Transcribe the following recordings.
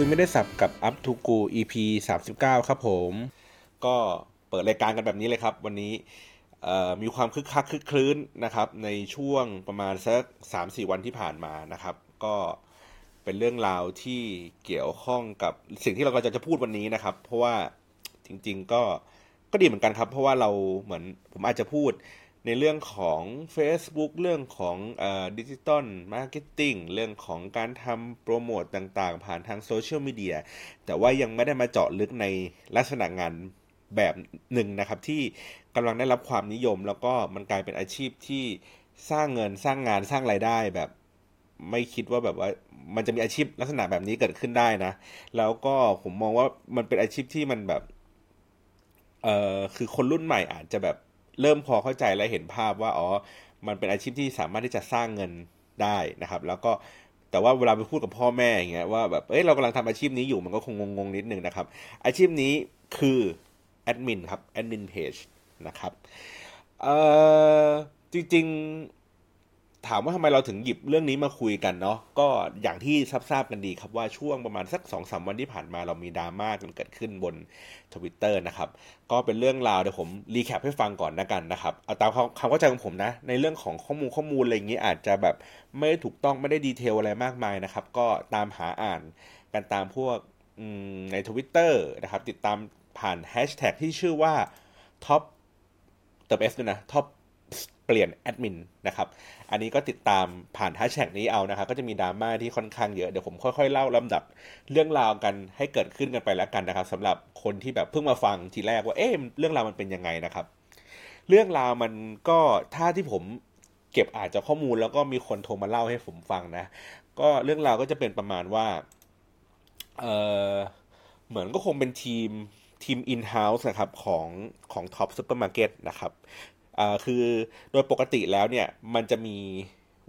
คุยไม่ได้สับกับ Up to Go EP 39 ครับผม ก็เปิดรายการกันแบบนี้เลยครับ วันนี้มีความคึกคักคึกคลื้นนะครับ ในช่วงประมาณสัก3-4 วันที่ผ่านมานะครับ ก็เป็นเรื่องราวที่เกี่ยวข้องกับสิ่งที่เรากำลังจะพูดวันนี้นะครับ เพราะว่าจริง ๆ ก็ก็ดีเหมือนกันครับ เพราะว่าเราเหมือนผมอาจจะพูด ในเรื่องของ Facebook เรื่องของdigital marketing เรื่องของการทำโปรโมตต่างๆ ผ่านทางโซเชียลมีเดียแต่ว่ายังไม่ได้มาเจาะลึกในลักษณะงานแบบหนึ่งนะครับ ที่กำลังได้รับความนิยม แล้วก็มันกลายเป็นอาชีพที่สร้างเงินสร้างงานสร้างรายได้แบบ ไม่คิดว่าแบบว่ามันจะมีอาชีพลักษณะแบบนี้เกิดขึ้นได้นะ แล้วก็ผมมองว่ามันเป็นอาชีพที่มันแบบเออคือคนรุ่นใหม่อาจจะแบบ เริ่มพอเข้าใจและเห็นภาพว่าอ๋อมันเป็นอาชีพที่สามารถที่จะสร้างเงินได้นะครับ แล้วก็แต่ว่าเวลาไปพูดกับพ่อแม่อย่างเงี้ยว่าแบบเอ้ยเรากำลังทำอาชีพนี้อยู่มันก็คงงงๆนิดนึงนะครับ อาชีพนี้คือแอดมินครับแอดมินเพจนะครับเอ่อจริง ถามว่าทำไมเราถึงหยิบเรื่องนี้มาคุยกันเนาะก็อย่างที่ทราบกันดีครับว่าช่วงประมาณสักสองสาวันที่ผ่านมาเรามีดราม่ากันเกิดขึ้นบนทวิตเตอร์นะครับ ก็เป็นเรื่องราวเดี๋ยวผม recap ให้ฟังก่อนนะกันนะครับเอาตามความเข้าใจของผมนะ ในเรื่องของข้อมูลข้อมูลอะไรอย่างนี้อาจจะแบบไม่ถูกต้องไม่ได้ detail อะไรมากมายนะครับ ก็ตามหาอ่านกันตามพวกในทวิตเตอร์นะครับ ติดตามผ่านแฮชแท็กที่ชื่อว่าท็อปเติม S ด้วยนะท็อป เปลี่ยนแอดมินนะครับ อันนี้ก็ติดตามผ่านแฮชแท็กนี้เอานะครับ ก็จะมีดราม่าที่ค่อนข้างเยอะ เดี๋ยวผมค่อยๆเล่าลำดับเรื่องราวกันให้เกิดขึ้นกันไปแล้วกันนะครับสำหรับคนที่แบบเพิ่งมาฟังทีแรกว่า เอ๊ะเรื่องราวมันเป็นยังไงนะครับ เรื่องราวมันก็ถ้าที่ผมเก็บอาจจะข้อมูลแล้วก็มีคนโทรมาเล่าให้ผมฟังนะ ก็เรื่องราวก็จะเป็นประมาณว่า เออเหมือนก็คงเป็นทีมทีม in-house นะครับของของท็อปซูเปอร์มาร์เก็ตนะครับ อ่าคือโดยปกติแล้วเนี่ยมันจะมี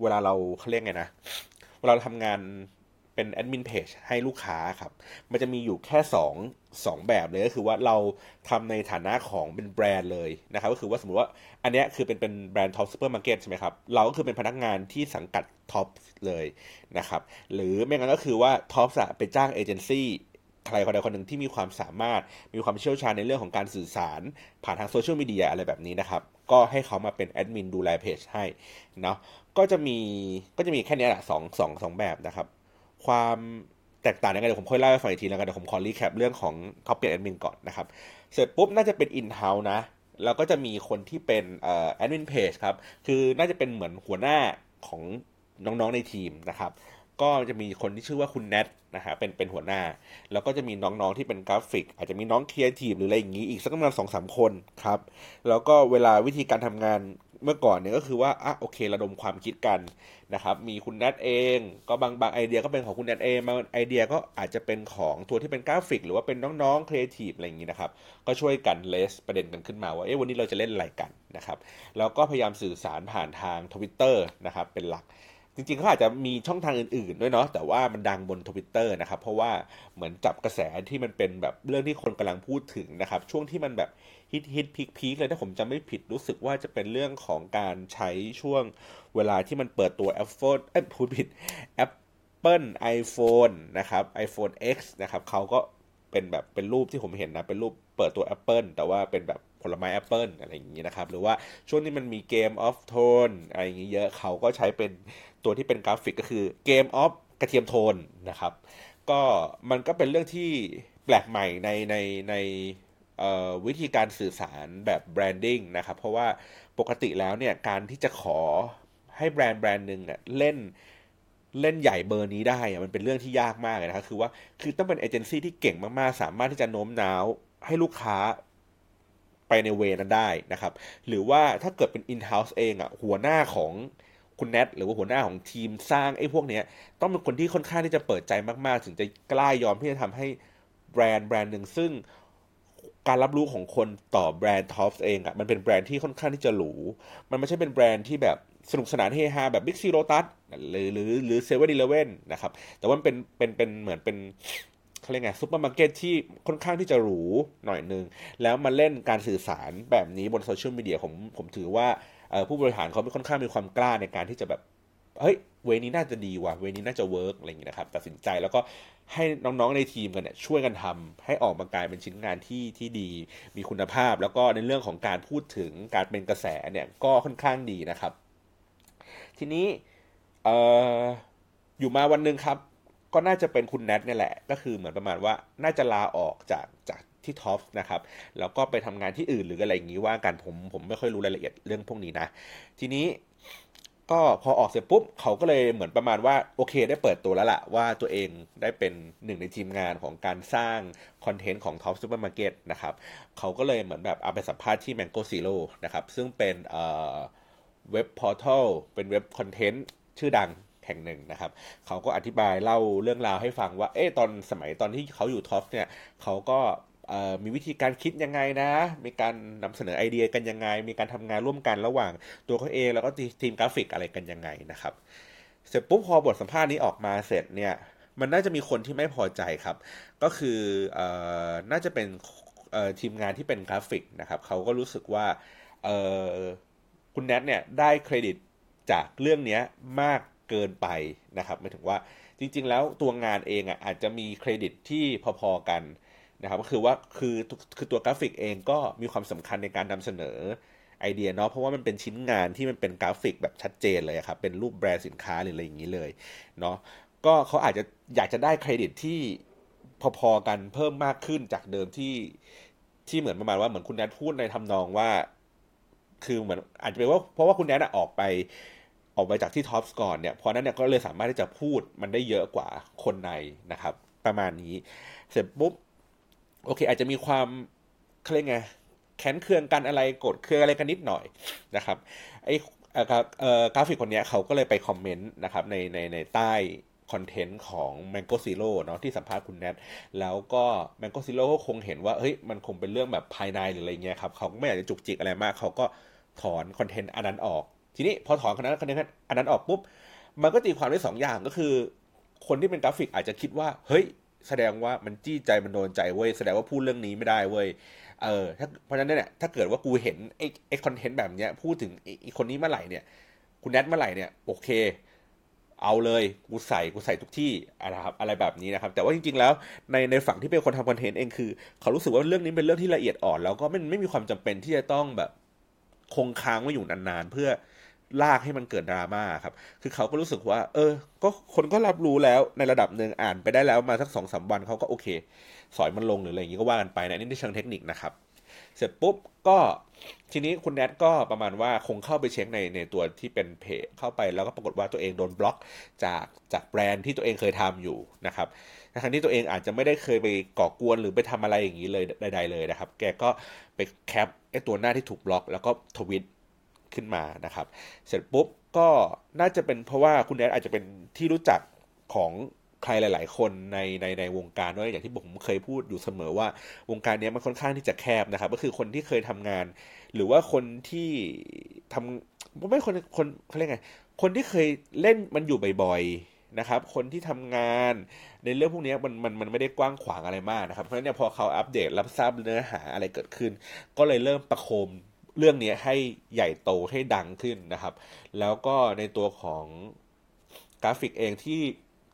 เวลาเราเขาเรียกไงนะ เวลาเราทำงานเป็นแอดมินเพจให้ลูกค้าครับ มันจะมีอยู่แค่2 2แบบเลยก็คือว่าเราทำในฐานะของเป็นแบรนด์เลยนะครับก็คือว่าสมมติว่าอันนี้คือเป็นเป็นแบรนด์ท็อปซูเปอร์มาร์เก็ตใช่ไหมครับ เราก็คือเป็นพนักงานที่สังกัดท็อปเลยนะครับ หรือไม่งั้นก็คือว่าท็อปไปจ้างเอเจนซี่ ใครคนใดคนหนึ่งที่มีความสามารถมีความเชี่ยวชาญในเรื่องของการสื่อสาร ผ่านทางโซเชียลมีเดียอะไรแบบนี้นะครับ ก็ให้เขามาเป็นแอดมินดูแลเพจให้เนาะก็จะมีก็จะมีแค่นี้แหละสองสองสองแบบนะครับ ความแตกต่างยังไงเดี๋ยวผมค่อยเล่าให้ฟังอีกทีแล้วกันเดี๋ยวผมขอ recap เรื่องของเขาเปลี่ยนแอดมินก่อนนะครับ เสร็จปุ๊บน่าจะเป็น in-house นะแล้วก็จะมีคนที่เป็นแอดมินเพจครับ คือน่าจะเป็นเหมือนหัวหน้าของน้องๆในทีมนะครับ ก็จะมีคนที่ชื่อว่าคุณแนทนะฮะเป็นเป็นหัวหน้า แล้วก็จะมีน้องๆที่เป็นกราฟิก อาจจะมีน้องครีเอทีฟหรืออะไรอย่างนี้อีกสักประมาณสองสามคนครับ แล้วก็เวลาวิธีการทำงานเมื่อก่อนเนี่ยก็คือว่าอะโอเคระดมความคิดกันนะครับ มีคุณแนทเอง ก็บางบางไอเดียก็เป็นของคุณแนทเองบางไอเดียก็อาจจะเป็นของตัวที่เป็นกราฟิก หรือว่าเป็นน้องๆครีเอทีฟอะไรอย่างนี้นะครับ ก็ช่วยกัน raise ประเด็นกันขึ้นมาว่าเอ๊ะวันนี้เราจะเล่นอะไรกันนะครับ แล้วก็พยายามสื่อสารผ่านทางทวิตเตอร์นะครับเป็นหลัก จริงๆเขาอาจจะมีช่องทางอื่นๆด้วยเนาะแต่ว่ามันดังบนทวิตเตอร์นะครับเพราะว่าเหมือนจับกระแสที่มันเป็นแบบเรื่องที่คนกำลังพูดถึงนะครับช่วงที่มันแบบฮิตฮิตพีคพีคเลยถ้าผมจำไม่ผิดรู้สึกว่าจะเป็นเรื่องของการใช้ช่วงเวลาที่มันเปิดตัว Apple เอ้ยพูดผิด Apple iPhone นะครับ iPhone X นะครับเขาก็ เป็นแบบเป็นรูปที่ผมเห็นนะ เป็นรูปเปิดตัว Apple แต่ว่าเป็นแบบผลไม้แอปเปิลอะไรอย่างนี้นะครับ หรือว่าช่วงนี้มันมีเกมออฟโทนอะไรอย่างนี้เยอะเขาก็ใช้เป็นตัวที่เป็นกราฟิกก็คือ Game of กระเทียมโทนนะครับ ก็มันก็เป็นเรื่องที่แปลกใหม่ในในในวิธีการสื่อสารแบบ branding นะครับ เพราะว่าปกติแล้วเนี่ยการที่จะขอให้แบรนด์แบรนด์หนึ่งเล่น เล่นใหญ่เบอร์นี้ได้มันเป็นเรื่องที่ยากมากเลยนะครับคือว่าคือต้องเป็นเอเจนซี่ที่เก่งมากๆ สามารถที่จะโน้มน้าวให้ลูกค้าไปใน way นั้นได้นะครับ หรือว่าถ้าเกิดเป็น in-house เองอะ่ะหัวหน้าของคุณแนทหรือว่าหัวหน้าของทีมสร้างไอ้พวกเนี้ยต้องเป็นคนที่ค่อนข้างที่จะเปิดใจมากๆ ถึงจะกล้ายอมที่จะทำให้แบรนด์แบรนด์หนึ่งซึ่งการรับรู้ของคนต่อแบรนด์ท็อปเองอะ่ะมันเป็นแบรนด์ที่ค่อนข้างที่จะหรู มันไม่ใช่เป็นแบรนด์ที่แบบ สนุกสนานเฮฮาแบบบิ๊กซีโลตัสหรือหรือหรือเซเว่นอีเลเว่นนะครับ แต่ว่าเป็นเป็นเป็นเหมือนเป็นเขาเรียกไงซุปเปอร์มาร์เก็ตที่ค่อนข้างที่จะหรูหน่อยนึง แล้วมาเล่นการสื่อสารแบบนี้บนโซเชียลมีเดียผมผมถือว่าผู้บริหารเขาค่อนข้างมีความกล้าในการที่จะแบบเฮ้ยเวนี้น่าจะดีว่ะเวนี้น่าจะเวิร์กอะไรอย่างเงี้ยนะครับตัดสินใจแล้วก็ให้น้องๆในทีมกันเนี่ยช่วยกันทำให้ออกมากลายเป็นชิ้นงานที่ที่ดี มีคุณภาพ แล้วก็ในเรื่องของการพูดถึงการเป็นกระแสเนี่ยก็ค่อนข้างดีนะครับ ทีนี้เอออยู่มาวันหนึ่งครับ ก็น่าจะเป็นคุณแนทเนี่ยแหละ ก็คือเหมือนประมาณว่าน่าจะลาออกจากจากที่ท็อปนะครับแล้วก็ไปทำงานที่อื่นหรืออะไรอย่างนี้ว่ากันผมผมไม่ค่อยรู้รายละเอียดเรื่องพวกนี้นะ ทีนี้ก็พอออกเสร็จปุ๊บเขาก็เลยเหมือนประมาณว่าโอเค ได้เปิดตัวแล้วล่ะว่าตัวเองได้เป็นหนึ่งในทีมงานของการสร้างคอนเทนต์ของ Top Supermarket นะครับเขาก็เลยเหมือนแบบเอาไปสัมภาษณ์ที่ Mango Zero นะครับซึ่งเป็นเเว็บ portal เป็นเว็บคอนเทนต์ชื่อดังแห่งหนึ่งนะครับ เขาก็อธิบายเล่าเรื่องราวให้ฟังว่า เอ๊ะตอนสมัยตอนที่เขาอยู่ท็อปเนี่ย เขาก็มีวิธีการคิดยังไงนะ มีการนำเสนอไอเดียกันยังไง มีการทำงานร่วมกันระหว่างตัวเขาเอง แล้วก็ทีมกราฟิกอะไรกันยังไงนะครับ เสร็จปุ๊บพอบทสัมภาษณ์นี้ออกมาเสร็จเนี่ย มันน่าจะมีคนที่ไม่พอใจครับ ก็คืออน่าจะเป็นทีมงานที่เป็นกราฟิกนะครับ เขาก็รู้สึกว่า คุณแนทเนี่ยได้เครดิตจากเรื่องนี้มากเกินไปนะครับหมายถึงว่าจริง ๆ แล้วตัวงานเองอะอาจจะมีเครดิตที่พอๆกันนะครับก็คือว่าคือคือตัวกราฟิกเองก็มีความสำคัญในการนำเสนอไอเดียเนาะเพราะว่ามันเป็นชิ้นงานที่มันเป็นกราฟิกแบบชัดเจนเลยครับเป็นรูปแบรนด์สินค้าหรืออะไรอย่างนี้เลยเนาะก็เขาอาจจะอยากจะได้เครดิตที่พอๆกันเพิ่มมากขึ้นจากเดิมที่ที่เหมือนประมาณว่าเหมือนคุณแนทพูดในทำนองว่า คือเหมือนอาจจะเป็นว่าเพราะว่าคุณแอนออกไปออกไปจากที่ท็อปสก่อนเนี่ยเพราะนั้นเนี่ยก็เลยสามารถที่จะพูดมันได้เยอะกว่าคนในนะครับ ประมาณนี้ เสร็จปุ๊บ โอเค อาจจะมีความเขาเรียกไงแค้นเคืองกันอะไรกดเคืองอะไรกันนิดหน่อยนะครับไอ้กราฟิกคนนี้เขาก็เลยไปคอมเมนต์นะครับในในในใต้ คอนเทนต์ของ Mango Zero เนาะที่สัมภาษณ์คุณแนทแล้วก็ Mango Zero ก็คงเห็นว่าเฮ้ยมันคงเป็นเรื่องแบบภายในหรืออะไรเงี้ยครับเขาไม่อยากจะจุกจิกอะไรมาก เขาก็ถอนคอนเทนต์อันนั้นออก ทีนี้พอถอนคอนเทนต์อันนั้นออกปุ๊บมันก็ตีความได้สองอย่างก็คือ คนที่เป็นกราฟิกอาจจะคิดว่า เฮ้ย แสดงว่ามันจี้ใจมันโดนใจเว้ยแสดงว่าพูดเรื่องนี้ไม่ได้เว้ยเออถ้าเพราะฉะนั้นเนี่ยถ้าเกิดว่ากูเห็นไอ้ไอ้คอนเทนต์แบบเนี้ยพูดถึงไอ้คนนี้เมื่อไหร่เนี่ยคุณแนทเมื่อไหร่เนี่ยโอเค เอาเลยกูใส่กูใส่ทุกที่นะครับอะไรแบบนี้นะครับ แต่ว่าจริงๆแล้วในในฝั่งที่เป็นคนทำคอนเทนต์เองคือ เขารู้สึกว่าเรื่องนี้เป็นเรื่องที่ละเอียดอ่อน แล้วก็ไม่ไม่มีความจำเป็นที่จะต้องแบบคงค้างไว้อยู่นานๆเพื่อลากให้มันเกิดดราม่าครับ คือเขาก็รู้สึกว่า เออ ก็คนก็รับรู้แล้วในระดับหนึ่งอ่านไปได้แล้วมาสักสองสาวันเขาก็โอเค สอยมันลงหรืออะไรอย่างนี้ก็ว่ากันไปนะนี่ในเชิงเทคนิคนะครับ เสร็จปุ๊บก็ทีนี้คุณแนทก็ประมาณว่าคงเข้าไปเช็คในในตัวที่เป็นเพจเข้าไปแล้วก็ปรากฏว่าตัวเองโดนบล็อกจากจากแบรนด์ที่ตัวเองเคยทำอยู่นะครับทั้งที่ตัวเองอาจจะไม่ได้เคยไปก่อกวนหรือไปทำอะไรอย่างนี้เลยใดๆเลยนะครับ แกก็ไปแคปไอ้ตัวหน้าที่ถูกบล็อก แล้วก็ทวิตขึ้นมานะครับ เสร็จปุ๊บก็น่าจะเป็นเพราะว่าคุณแนทอาจจะเป็นที่รู้จักของ ใครหลาย ๆ คนในในในวงการด้วยอย่างที่ผมเคยพูดอยู่เสมอว่า วงการนี้มันค่อนข้างที่จะแคบนะครับ ก็คือคนที่เคยทำงาน หรือว่าคนที่ทำไม่คนคนเขาเรียกไงคนที่เคยเล่นมันอยู่บ่อยๆนะครับ คนที่ทำงานในเรื่องพวกนี้มันมันมันไม่ได้กว้างขวางอะไรมากนะครับ เพราะฉะนั้นพอเขาอัปเดตรับทราบเนื้อหาอะไรเกิดขึ้น ก็เลยเริ่มประโคมเรื่องนี้ให้ใหญ่โตให้ดังขึ้นนะครับ แล้วก็ในตัวของกราฟิกเองที่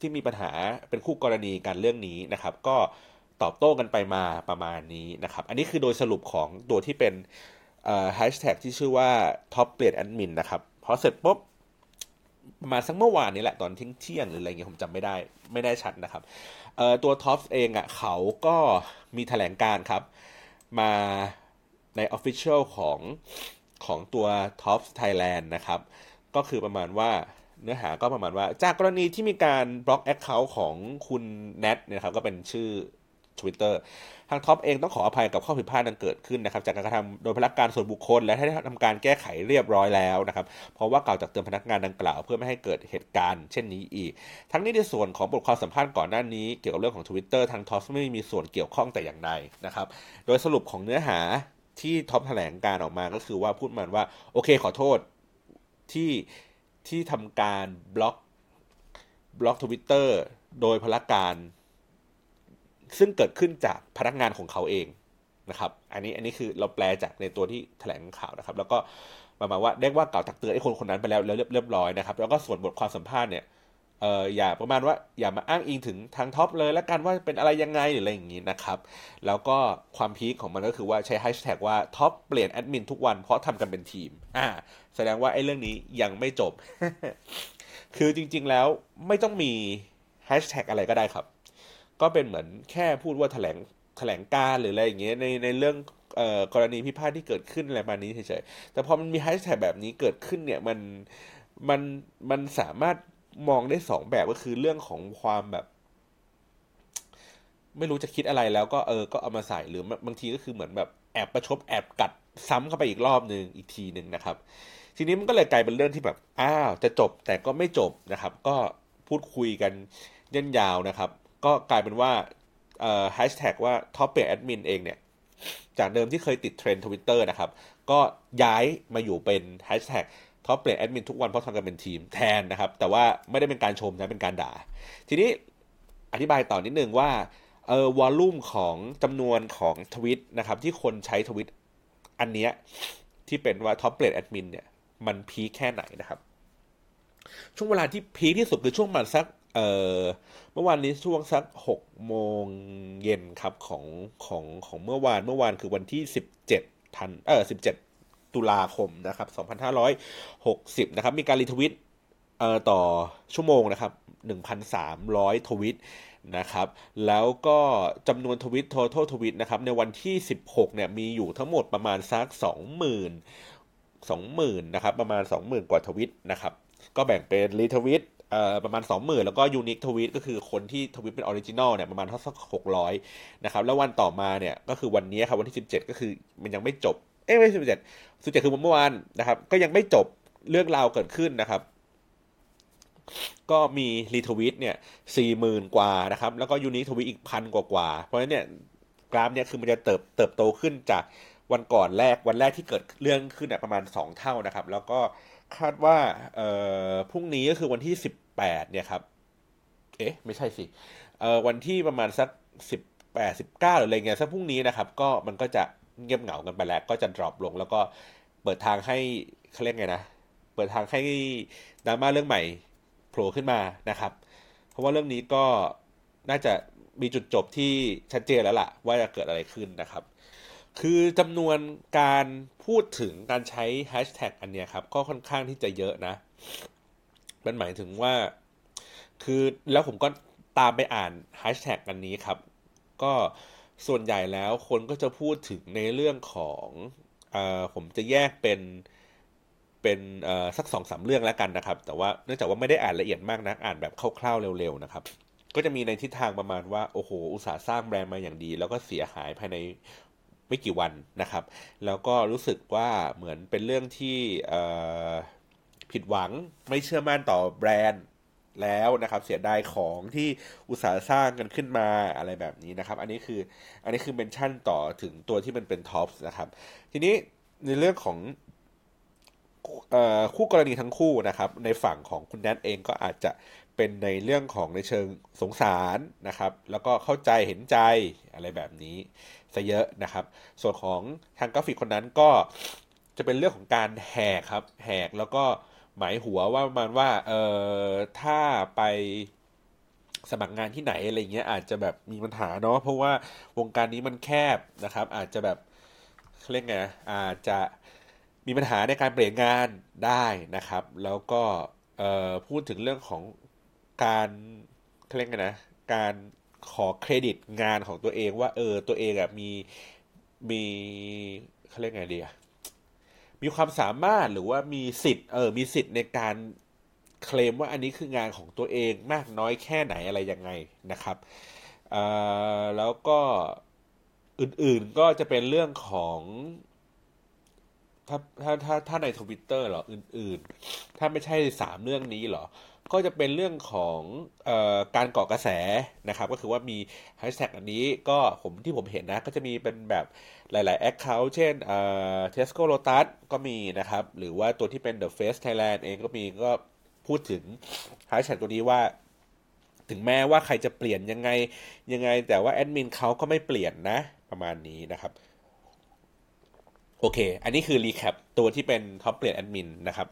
ที่มีปัญหาเป็นคู่กรณีกันเรื่องนี้นะครับ ก็ตอบโต้กันไปมาประมาณนี้นะครับ อันนี้คือโดยสรุปของตัวที่เป็นแฮชแท็กที่ชื่อว่าท็อปเปลี่ยนแอดมินนะครับพอเสร็จปุ๊บมาสักเมื่อวานนี้แหละตอนเที่ยงเที่ยงหรืออะไรเงี้ยผมจำไม่ได้ไม่ได้ชัดนะครับตัวท็อปเองอะ่ะเขาก็มีแถลงการณ์ครับ มาใน Official ของของตัว Top Thailand นะครับ ก็คือประมาณว่า เนื้อหาก็ประมาณว่า จากกรณีที่มีการบล็อก Account ของคุณแนทนะครับก็เป็นชื่อ Twitter ทางท็อปเองต้องขออภัยกับข้อผิดพลาดที่เกิดขึ้นนะครับ จากการกระทำโดยพนักงานส่วนบุคคล และให้ทำการแก้ไขเรียบร้อยแล้วนะครับ เพราะว่ากล่าวจากเตือนพนักงานดังกล่าวเพื่อไม่ให้เกิดเหตุการณ์เช่นนี้อีก ทั้งนี้ในส่วนของบทความสัมภาษณ์ก่อนหน้านี้เกี่ยวกับเรื่องของ Twitter ทางท็อปไม่มีส่วนเกี่ยวข้องแต่อย่างใดนะครับ โดยสรุปของเนื้อหาที่ท็อปแถลงการณ์ออกมาก็คือว่าพูดมันว่าโอเคขอโทษที่ ที่ทำการบล็อกบล็อกทวิตเตอร์โดยพลักการ ซึ่งเกิดขึ้นจากพนักงานของเขาเองนะครับ อันนี้อันนี้คือเราแปลจากในตัวที่แถลงข่าวนะครับ แล้วก็ประมาณว่าเรียกว่ากล่าวตักเตือนไอ้คนคนนั้นไปแล้วแล้วเรียบร้อยนะครับ แล้วก็ส่วนบทความสัมภาษณ์เนี่ย เอออย่าประมาณว่าอย่ามาอ้างอิงถึงทางท็อปเลย แล้วกันว่าเป็นอะไรยังไงหรืออะไรอย่างนี้นะครับ แล้วก็ความ peak ของมันก็คือว่าใช้แฮชแท็กว่าท็อปเปลี่ยนแอดมินทุกวันเพราะทำกันเป็นทีม อ่า แสดงว่าไอ้เรื่องนี้ยังไม่จบ คือจริง ๆแล้วไม่ต้องมีแฮชแท็กอะไรก็ได้ครับ ก็เป็นเหมือนแค่พูดว่าแถลงแถลงการณ์หรืออะไรอย่างเงี้ยในในเรื่องเออกรณีพิพาทที่เกิดขึ้นอะไรมานี้เฉยๆแต่พอมันมีแฮชแท็กแบบนี้เกิดขึ้นเนี่ยมันมันมันสามารถ มองได้สองแบบก็คือเรื่องของความแบบ ไม่รู้จะคิดอะไรแล้วก็เออ ก็เอามาใส่หรือบางทีก็คือเหมือนแบบแอบประชดแอบกัดซ้ำเข้าไปอีกรอบหนึ่งอีกทีหนึ่งนะครับ ทีนี้มันก็เลยกลายเป็นเรื่องที่แบบอ้าวจะจบแต่ก็ไม่จบนะครับ ก็พูดคุยกันยันยาวนะครับ ก็กลายเป็นว่าเอ่อแฮชแท็กว่าท็อปเปลี่ยนแอดมินเองเนี่ย จากเดิมที่เคยติดเทรนด์ทวิตเตอร์นะครับ ก็ย้ายมาอยู่เป็นแฮชแท็ก ท็อปเปลี่ยนแอดมินทุกวันเพราะทำกันเป็นทีมแทนนะครับ แต่ว่าไม่ได้เป็นการชมนะเป็นการด่า ทีนี้อธิบายต่อนิดนึงว่าเออ volume ของจำนวนของทวิตนะครับที่คนใช้ทวิตอันเนี้ยที่เป็นว่าท็อปเปลี่ยนแอดมินเนี่ยมัน peak แค่ไหนนะครับ ช่วงเวลาที่ peak ที่สุดคือช่วงประมาณสักเออเมื่อวานนี้ช่วงสักหกโมงเย็นครับของของของเมื่อวานเมื่อวานคือวันที่สิบเจ็ดทันเออสิบเจ็ด ตุลาคมนะครับสองพันห้าร้อยหกสิบนะครับมีการ retweet เอ่อต่อชั่วโมงนะครับหนึ่งพันสามร้อยทวิตนะครับ แล้วก็จำนวน tweet total tweet นะครับ ในวันที่สิบหกเนี่ย มีอยู่ทั้งหมดประมาณสักสองหมื่นสองหมื่นนะครับ ประมาณสองหมื่นกว่าทวิตนะครับ ก็แบ่งเป็น retweet ประมาณ 20,000 แล้วก็ unique tweet ก็คือคนที่ทวิตเป็น original เนี่ยประมาณเท่าสัก600 นะครับ แล้ววันต่อมาเนี่ย ก็คือวันนี้ครับ วันที่ 17 ก็คือมันยังไม่จบ เอ้ยไม่ใช่17 17คือเมื่อวานนะครับ ก็ยังไม่จบเรื่องราวเกิดขึ้นนะครับ ก็มีรีทวิตเนี่ย40,000กว่านะครับ แล้วก็ยูนิทวิตอีกพันกว่ากว่า เพราะฉะนั้นเนี่ยกราฟเนี่ยคือมันจะเติบเติบโตขึ้นจากวันก่อนแรกวันแรกที่เกิดเรื่องขึ้นเนี่ยประมาณ 2 เท่านะครับ แล้วก็คาดว่าเอ่อพรุ่งนี้ก็คือวันที่สิบแปดเนี่ยครับ เอ๊ะ ไม่ใช่สิเอ่อวันที่ประมาณสักสิบแปดสิบเก้าหรืออะไรเงี้ยสักพรุ่งนี้นะครับ ก็มันก็จะ เงียบเหงากันไปแล้ว ก็จะ drop ลง แล้วก็เปิดทางให้เขาเรียกไงนะ เปิดทางให้ดราม่าเรื่องใหม่โผล่ขึ้นมานะครับ เพราะว่าเรื่องนี้ก็น่าจะมีจุดจบที่ชัดเจนแล้วล่ะ ว่าจะเกิดอะไรขึ้นนะครับ คือจำนวนการพูดถึงการใช้แฮชแท็กอันเนี้ยครับ ก็ค่อนข้างที่จะเยอะนะ มันหมายถึงว่า คือแล้วผมก็ตามไปอ่านแฮชแท็กอันนี้ครับ ก็ ส่วนใหญ่แล้วคนก็จะพูดถึงในเรื่องของอผมจะแยกเป็นเป็นสักสองสามเรื่องแล้วกันนะครับ แต่ว่าเนื่องจากว่าไม่ได้อ่านละเอียดมากนะอ่านแบบคร่าวๆเร็วๆนะครับ ก็จะมีในทิศทางประมาณว่าโอ้โหอุตสาห์สร้างแบรนด์มาอย่างดี แล้วก็เสียหายภายในไม่กี่วันนะครับ แล้วก็รู้สึกว่าเหมือนเป็นเรื่องที่ผิดหวังไม่เชื่อมั่นต่อแบรนด์ แล้วนะครับ เสียดายของที่อุตส่าห์สร้างกันขึ้นมาอะไรแบบนี้นะครับ อันนี้คืออันนี้คือ mention ต่อถึงตัวที่มันเป็นท็อปนะครับ ทีนี้ในเรื่องของคู่กรณีทั้งคู่นะครับ ในฝั่งของคุณแนทเองก็อาจจะเป็นในเรื่องของในเชิงสงสารนะครับ แล้วก็เข้าใจเห็นใจอะไรแบบนี้ซะเยอะนะครับ ส่วนของทางกราฟิกคนนั้นก็จะเป็นเรื่องของการแหกครับ แหกแล้วก็ หมายหัวว่ามาณว่าเออถ้าไปสมัครงานที่ไหนอะไรเงี้ยอาจจะแบบมีปัญหาเนาะเพราะว่าวงการนี้มันแคบนะครับ อาจจะแบบเรียกไงอาจจะมีปัญหาในการเปลี่ยนงานได้นะครับ แล้วก็เออพูดถึงเรื่องของการเขาเรียกไงนะการขอเครดิตงานของตัวเองว่าเออตัวเองอะมีมีเขาเรียกไงดีอะ มีความสามารถหรือว่ามีสิทธิ์เออมีสิทธิ์ในการเคลมว่าอันนี้คืองานของตัวเองมากน้อยแค่ไหนอะไรยังไงนะครับอ่อแล้วก็อื่นๆก็จะเป็นเรื่องของถ้าถ้าถ้าถ้าในทวิตเตอร์หรออื่นๆ ถ้าไม่ใช่สามเรื่องนี้หรอ ก็จะเป็นเรื่องของเออการเกาะกระแสนะครับ ก็คือว่ามีแฮชแท็กอันนี้ก็ผมที่ผมเห็นนะ ก็จะมีเป็นแบบ หลาย ๆ Account เช่นเอ่อ Tesco Lotus ก็มีนะครับ หรือว่าตัวที่เป็น The Face Thailand เองก็มีก็พูดถึงแฮชแท็กตัวนี้ว่า ถึงแม้ว่าใครจะเปลี่ยนยังไงยังไง แต่ว่าแอดมินเขาก็ไม่เปลี่ยนนะ ประมาณนี้นะครับ โอเค อันนี้คือ recap ตัวที่เป็นท็อปเปลี่ยนแอดมินนะครับ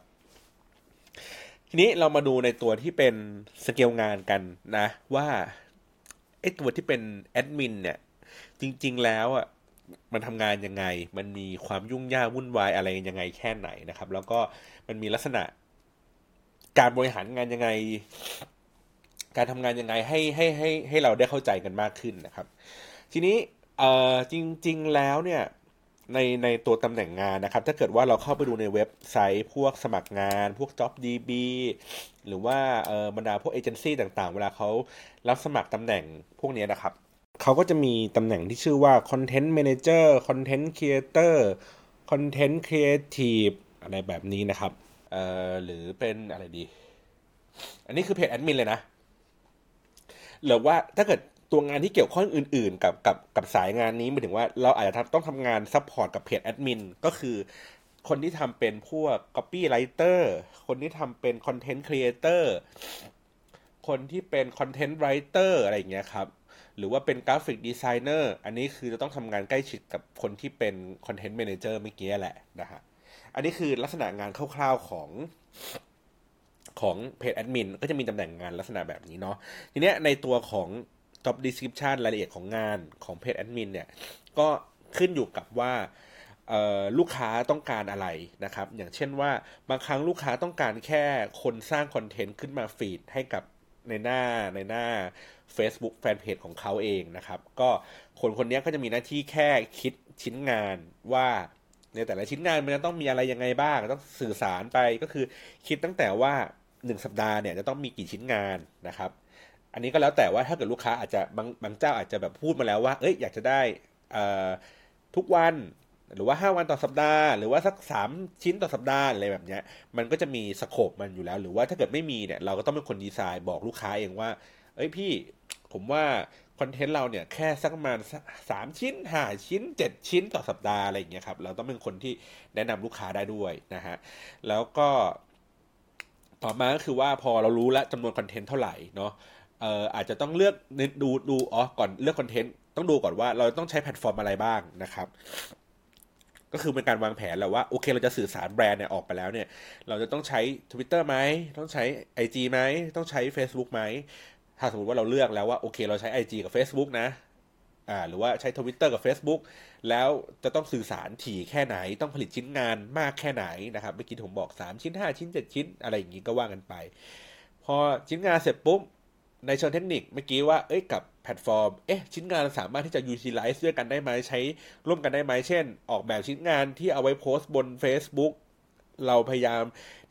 ทีนี้เรามาดูในตัวที่เป็นสเกลงานกันนะ ว่าไอ้ตัวที่เป็นแอดมินเนี่ย จริง ๆ แล้วอะ มันทำงานยังไง มันมีความยุ่งยากวุ่นวายอะไรยังไงแค่ไหนนะครับ แล้วก็มันมีลักษณะการบริหารงานยังไง การทำงานยังไงให้ให้ให้ให้เราได้เข้าใจกันมากขึ้นนะครับ ทีนี้เอ่อจริง ๆแล้วเนี่ยในในตัวตำแหน่งงานนะครับ ถ้าเกิดว่าเราเข้าไปดูในเว็บไซต์พวกสมัครงาน พวก JobDB หรือว่าเออบรรดาพวกเอเจนซี่ต่างๆ เวลาเขารับสมัครตำแหน่งพวกนี้นะครับ เขาก็จะมีตำแหน่งที่ชื่อว่า Content Manager Content Creator Content Creative อะไรแบบนี้นะครับ เอ่อ หรือเป็นอะไรดี อันนี้คือเพจแอดมินเลยนะ หรือว่าถ้าเกิดตัวงานที่เกี่ยวข้องอื่น ๆ กับกับกับสายงานนี้หมายถึงว่าเราอาจจะต้องทำงาน support กับเพจแอดมินก็คือคนที่ทำเป็นพวก copywriter คนที่ทำเป็น content creator คนที่เป็น content writer อะไรอย่างเงี้ยครับ หรือว่าเป็นกราฟิกดีไซเนอร์อันนี้คือจะต้องทำงานใกล้ชิดกับคนที่เป็น content manager เมื่อกี้แหละนะฮะอันนี้คือลักษณะงานคร่าวๆของของเพจแอดมินก็จะมีตำแหน่งงานลักษณะแบบนี้เนาะทีเนี้ยในตัวของ job description รายละเอียดของงานของเพจแอดมินเนี่ยก็ขึ้นอยู่กับว่าลูกค้าต้องการอะไรนะครับ อย่างเช่นว่าบางครั้งลูกค้าต้องการแค่คนสร้างคอนเทนต์ขึ้นมาฟีดให้กับ ในหน้าในหน้า Facebook แฟนเพจของเขาเองนะครับ ก็คนคนนี้ก็จะมีหน้าที่แค่คิดชิ้นงานว่าในแต่ละชิ้นงานมันจะต้องมีอะไรยังไงบ้าง ต้องสื่อสารไปก็คือคิดตั้งแต่ว่า 1 สัปดาห์เนี่ยจะต้องมีกี่ชิ้นงานนะครับ อันนี้ก็แล้วแต่ว่าถ้าเกิดลูกค้าอาจจะบางบางเจ้าอาจจะแบบพูดมาแล้วว่า เอ้ยอยากจะได้ทุกวัน หรือว่า 5 วันต่อสัปดาห์ หรือว่าสัก 3 ชิ้นต่อสัปดาห์อะไรแบบนี้มันก็จะมีสโคปมันอยู่แล้ว หรือว่าถ้าเกิดไม่มีเนี่ยเราก็ต้องเป็นคนดีไซน์บอกลูกค้าเองว่า เอ้ยพี่ผมว่าคอนเทนต์เราเนี่ยแค่สักประมาณสามชิ้นห้าชิ้นเจ็ดชิ้นต่อสัปดาห์อะไรอย่างเงี้ยครับเราต้องเป็นคนที่แนะนำลูกค้าได้ด้วยนะฮะแล้วก็ต่อมาก็คือว่าพอเรารู้แล้วจำนวนคอนเทนต์เท่าไหร่เนาะเอ่ออาจจะต้องเลือกดูดูอ๋อก่อนเลือกคอนเทนต์ต้องดูก่อนว่าเราต้องใช้แพลตฟอร์มอะไรบ้างนะครับ ก็คือเป็นการวางแผนแล้วว่าโอเคเราจะสื่อสารแบรนด์เนี่ยออกไปแล้วเนี่ย เราจะต้องใช้ Twitter ไหมต้องใช้ IG ไหมต้องใช้ Facebook ไหมถ้าสมมติว่าเราเลือกแล้วว่าโอเค เราใช้ IG กับ Facebook นะอ่าหรือว่าใช้ Twitter กับ Facebook แล้วจะต้องสื่อสารถี่แค่ไหน ต้องผลิตชิ้นงานมากแค่ไหนนะครับเมื่อกี้ผมบอก 3 ชิ้น 5 ชิ้น 7 ชิ้น อะไรอย่างนี้ก็ว่ากันไป พอชิ้นงานเสร็จปุ๊บในเชิงเทคนิคเมื่อกี้ว่าเอ้ยกับ แพลตฟอร์ม เอ๊ะ ชิ้นงานสามารถที่จะ utilize ด้วยกันได้ไหมใช้ร่วมกันได้ไหม เช่น ออกแบบชิ้นงานที่เอาไว้โพสต์บน Facebook เราพยายาม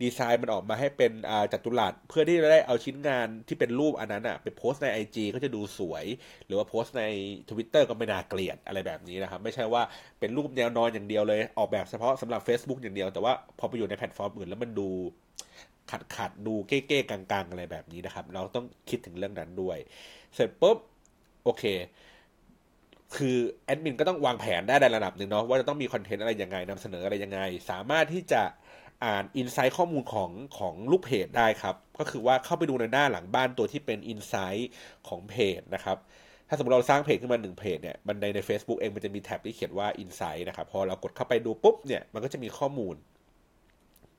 ดีไซน์มันออกมาให้เป็นจัตุรัสเพื่อที่จะได้เอาชิ้นงานที่เป็นรูปอันนั้นอะไปโพสต์ใน IG ก็จะดูสวย หรือว่าโพสต์ใน Twitter ก็ไม่น่าเกลียดอะไรแบบนี้นะครับ ไม่ใช่ว่าเป็นรูปแนวนอนอย่างเดียวเลย ออกแบบเฉพาะสำหรับ Facebook อย่างเดียว แต่ว่าพอไปอยู่ในแพลตฟอร์มอื่นแล้วมันดูขัดขัดดูเก้ๆกังๆ อะไรแบบนี้นะครับ เราต้องคิดถึงเรื่องนั้นด้วย เสร็จปุ๊บ โอเค คือแอดมินก็ต้องวางแผนได้ในระดับหนึ่งเนาะว่าจะต้องมีคอนเทนต์อะไรยังไงนำเสนออะไรยังไง สามารถที่จะอ่าน insight ข้อมูลของของลูกเพจได้ครับ ก็คือว่าเข้าไปดูในหน้าหลังบ้านตัวที่เป็น insight ของเพจนะครับถ้าสมมติเราสร้างเพจขึ้นมาหนึ่งเพจเนี่ยบันไดใน Facebook เองมันจะมีแท็บที่เขียนว่า Insight นะครับ พอเรากดเข้าไปดูปุ๊บเนี่ยมันก็จะมีข้อมูล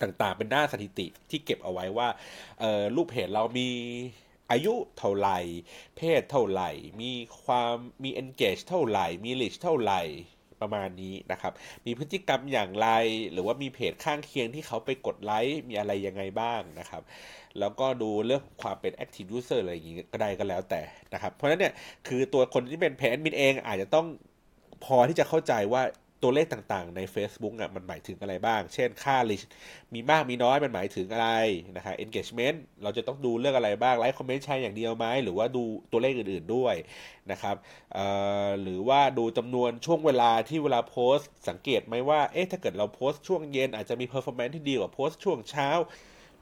ต่างๆ เป็นหน้าสถิติที่เก็บเอาไว้ว่าลูกเพจเรามี อายุเท่าไหร่ เพศเท่าไหร่ มีความมี engage เท่าไหร่ มี reach เท่าไหร่ประมาณนี้นะครับ มีพฤติกรรมอย่างไร หรือว่ามีเพจข้างเคียงที่เขาไปกดไลค์ มีอะไรยังไงบ้างนะครับ แล้วก็ดูเรื่องความเป็น active user อะไรอย่างนี้ก็ได้ก็แล้วแต่นะครับ เพราะฉะนั้นเนี่ย คือตัวคนที่เป็นเพจแอดมินเองอาจจะต้องพอที่จะเข้าใจว่า ตัวเลขต่างๆ ใน Facebook อะมันหมายถึงอะไรบ้าง เช่นค่า reach มีมากมีน้อยมันหมายถึงอะไรนะครับ engagement เราจะต้องดูเรื่องอะไรบ้างไลค์คอมเมนต์แชร์อย่างเดียวไหมหรือว่าดูตัวเลขอื่นๆด้วยนะครับหรือว่าดูจำนวนช่วงเวลาที่เวลาโพสต์ สังเกตไหมว่าเอ๊ะถ้าเกิดเราโพสต์ช่วงเย็นอาจจะมี performance ที่ดีกว่าโพสต์ช่วงเช้า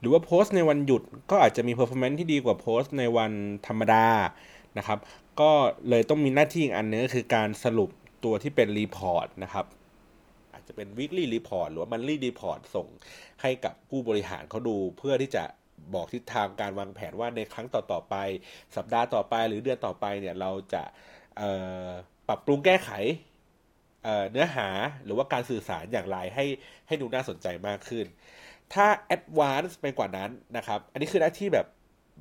หรือว่าโพสต์ในวันหยุดก็อาจจะมี performance ที่ดีกว่าโพสต์ในวันธรรมดานะครับ ก็เลยต้องมีหน้าที่อีกอันนึงก็คือการสรุป ตัวที่เป็นรีพอร์ตนะครับ อาจจะเป็น weekly report หรือว่า monthly report ส่งให้กับผู้บริหารเขาดูเพื่อที่จะบอกทิศทางการวางแผนว่าในครั้งต่อๆไป สัปดาห์ต่อไปหรือเดือนต่อไปเนี่ยเราจะปรับปรุงแก้ไขเนื้อหาหรือว่าการสื่อสารอย่างไรให้ให้ดูน่าสนใจมากขึ้น ถ้า advance ไปกว่านั้นนะครับ อันนี้คือหน้าที่แบบ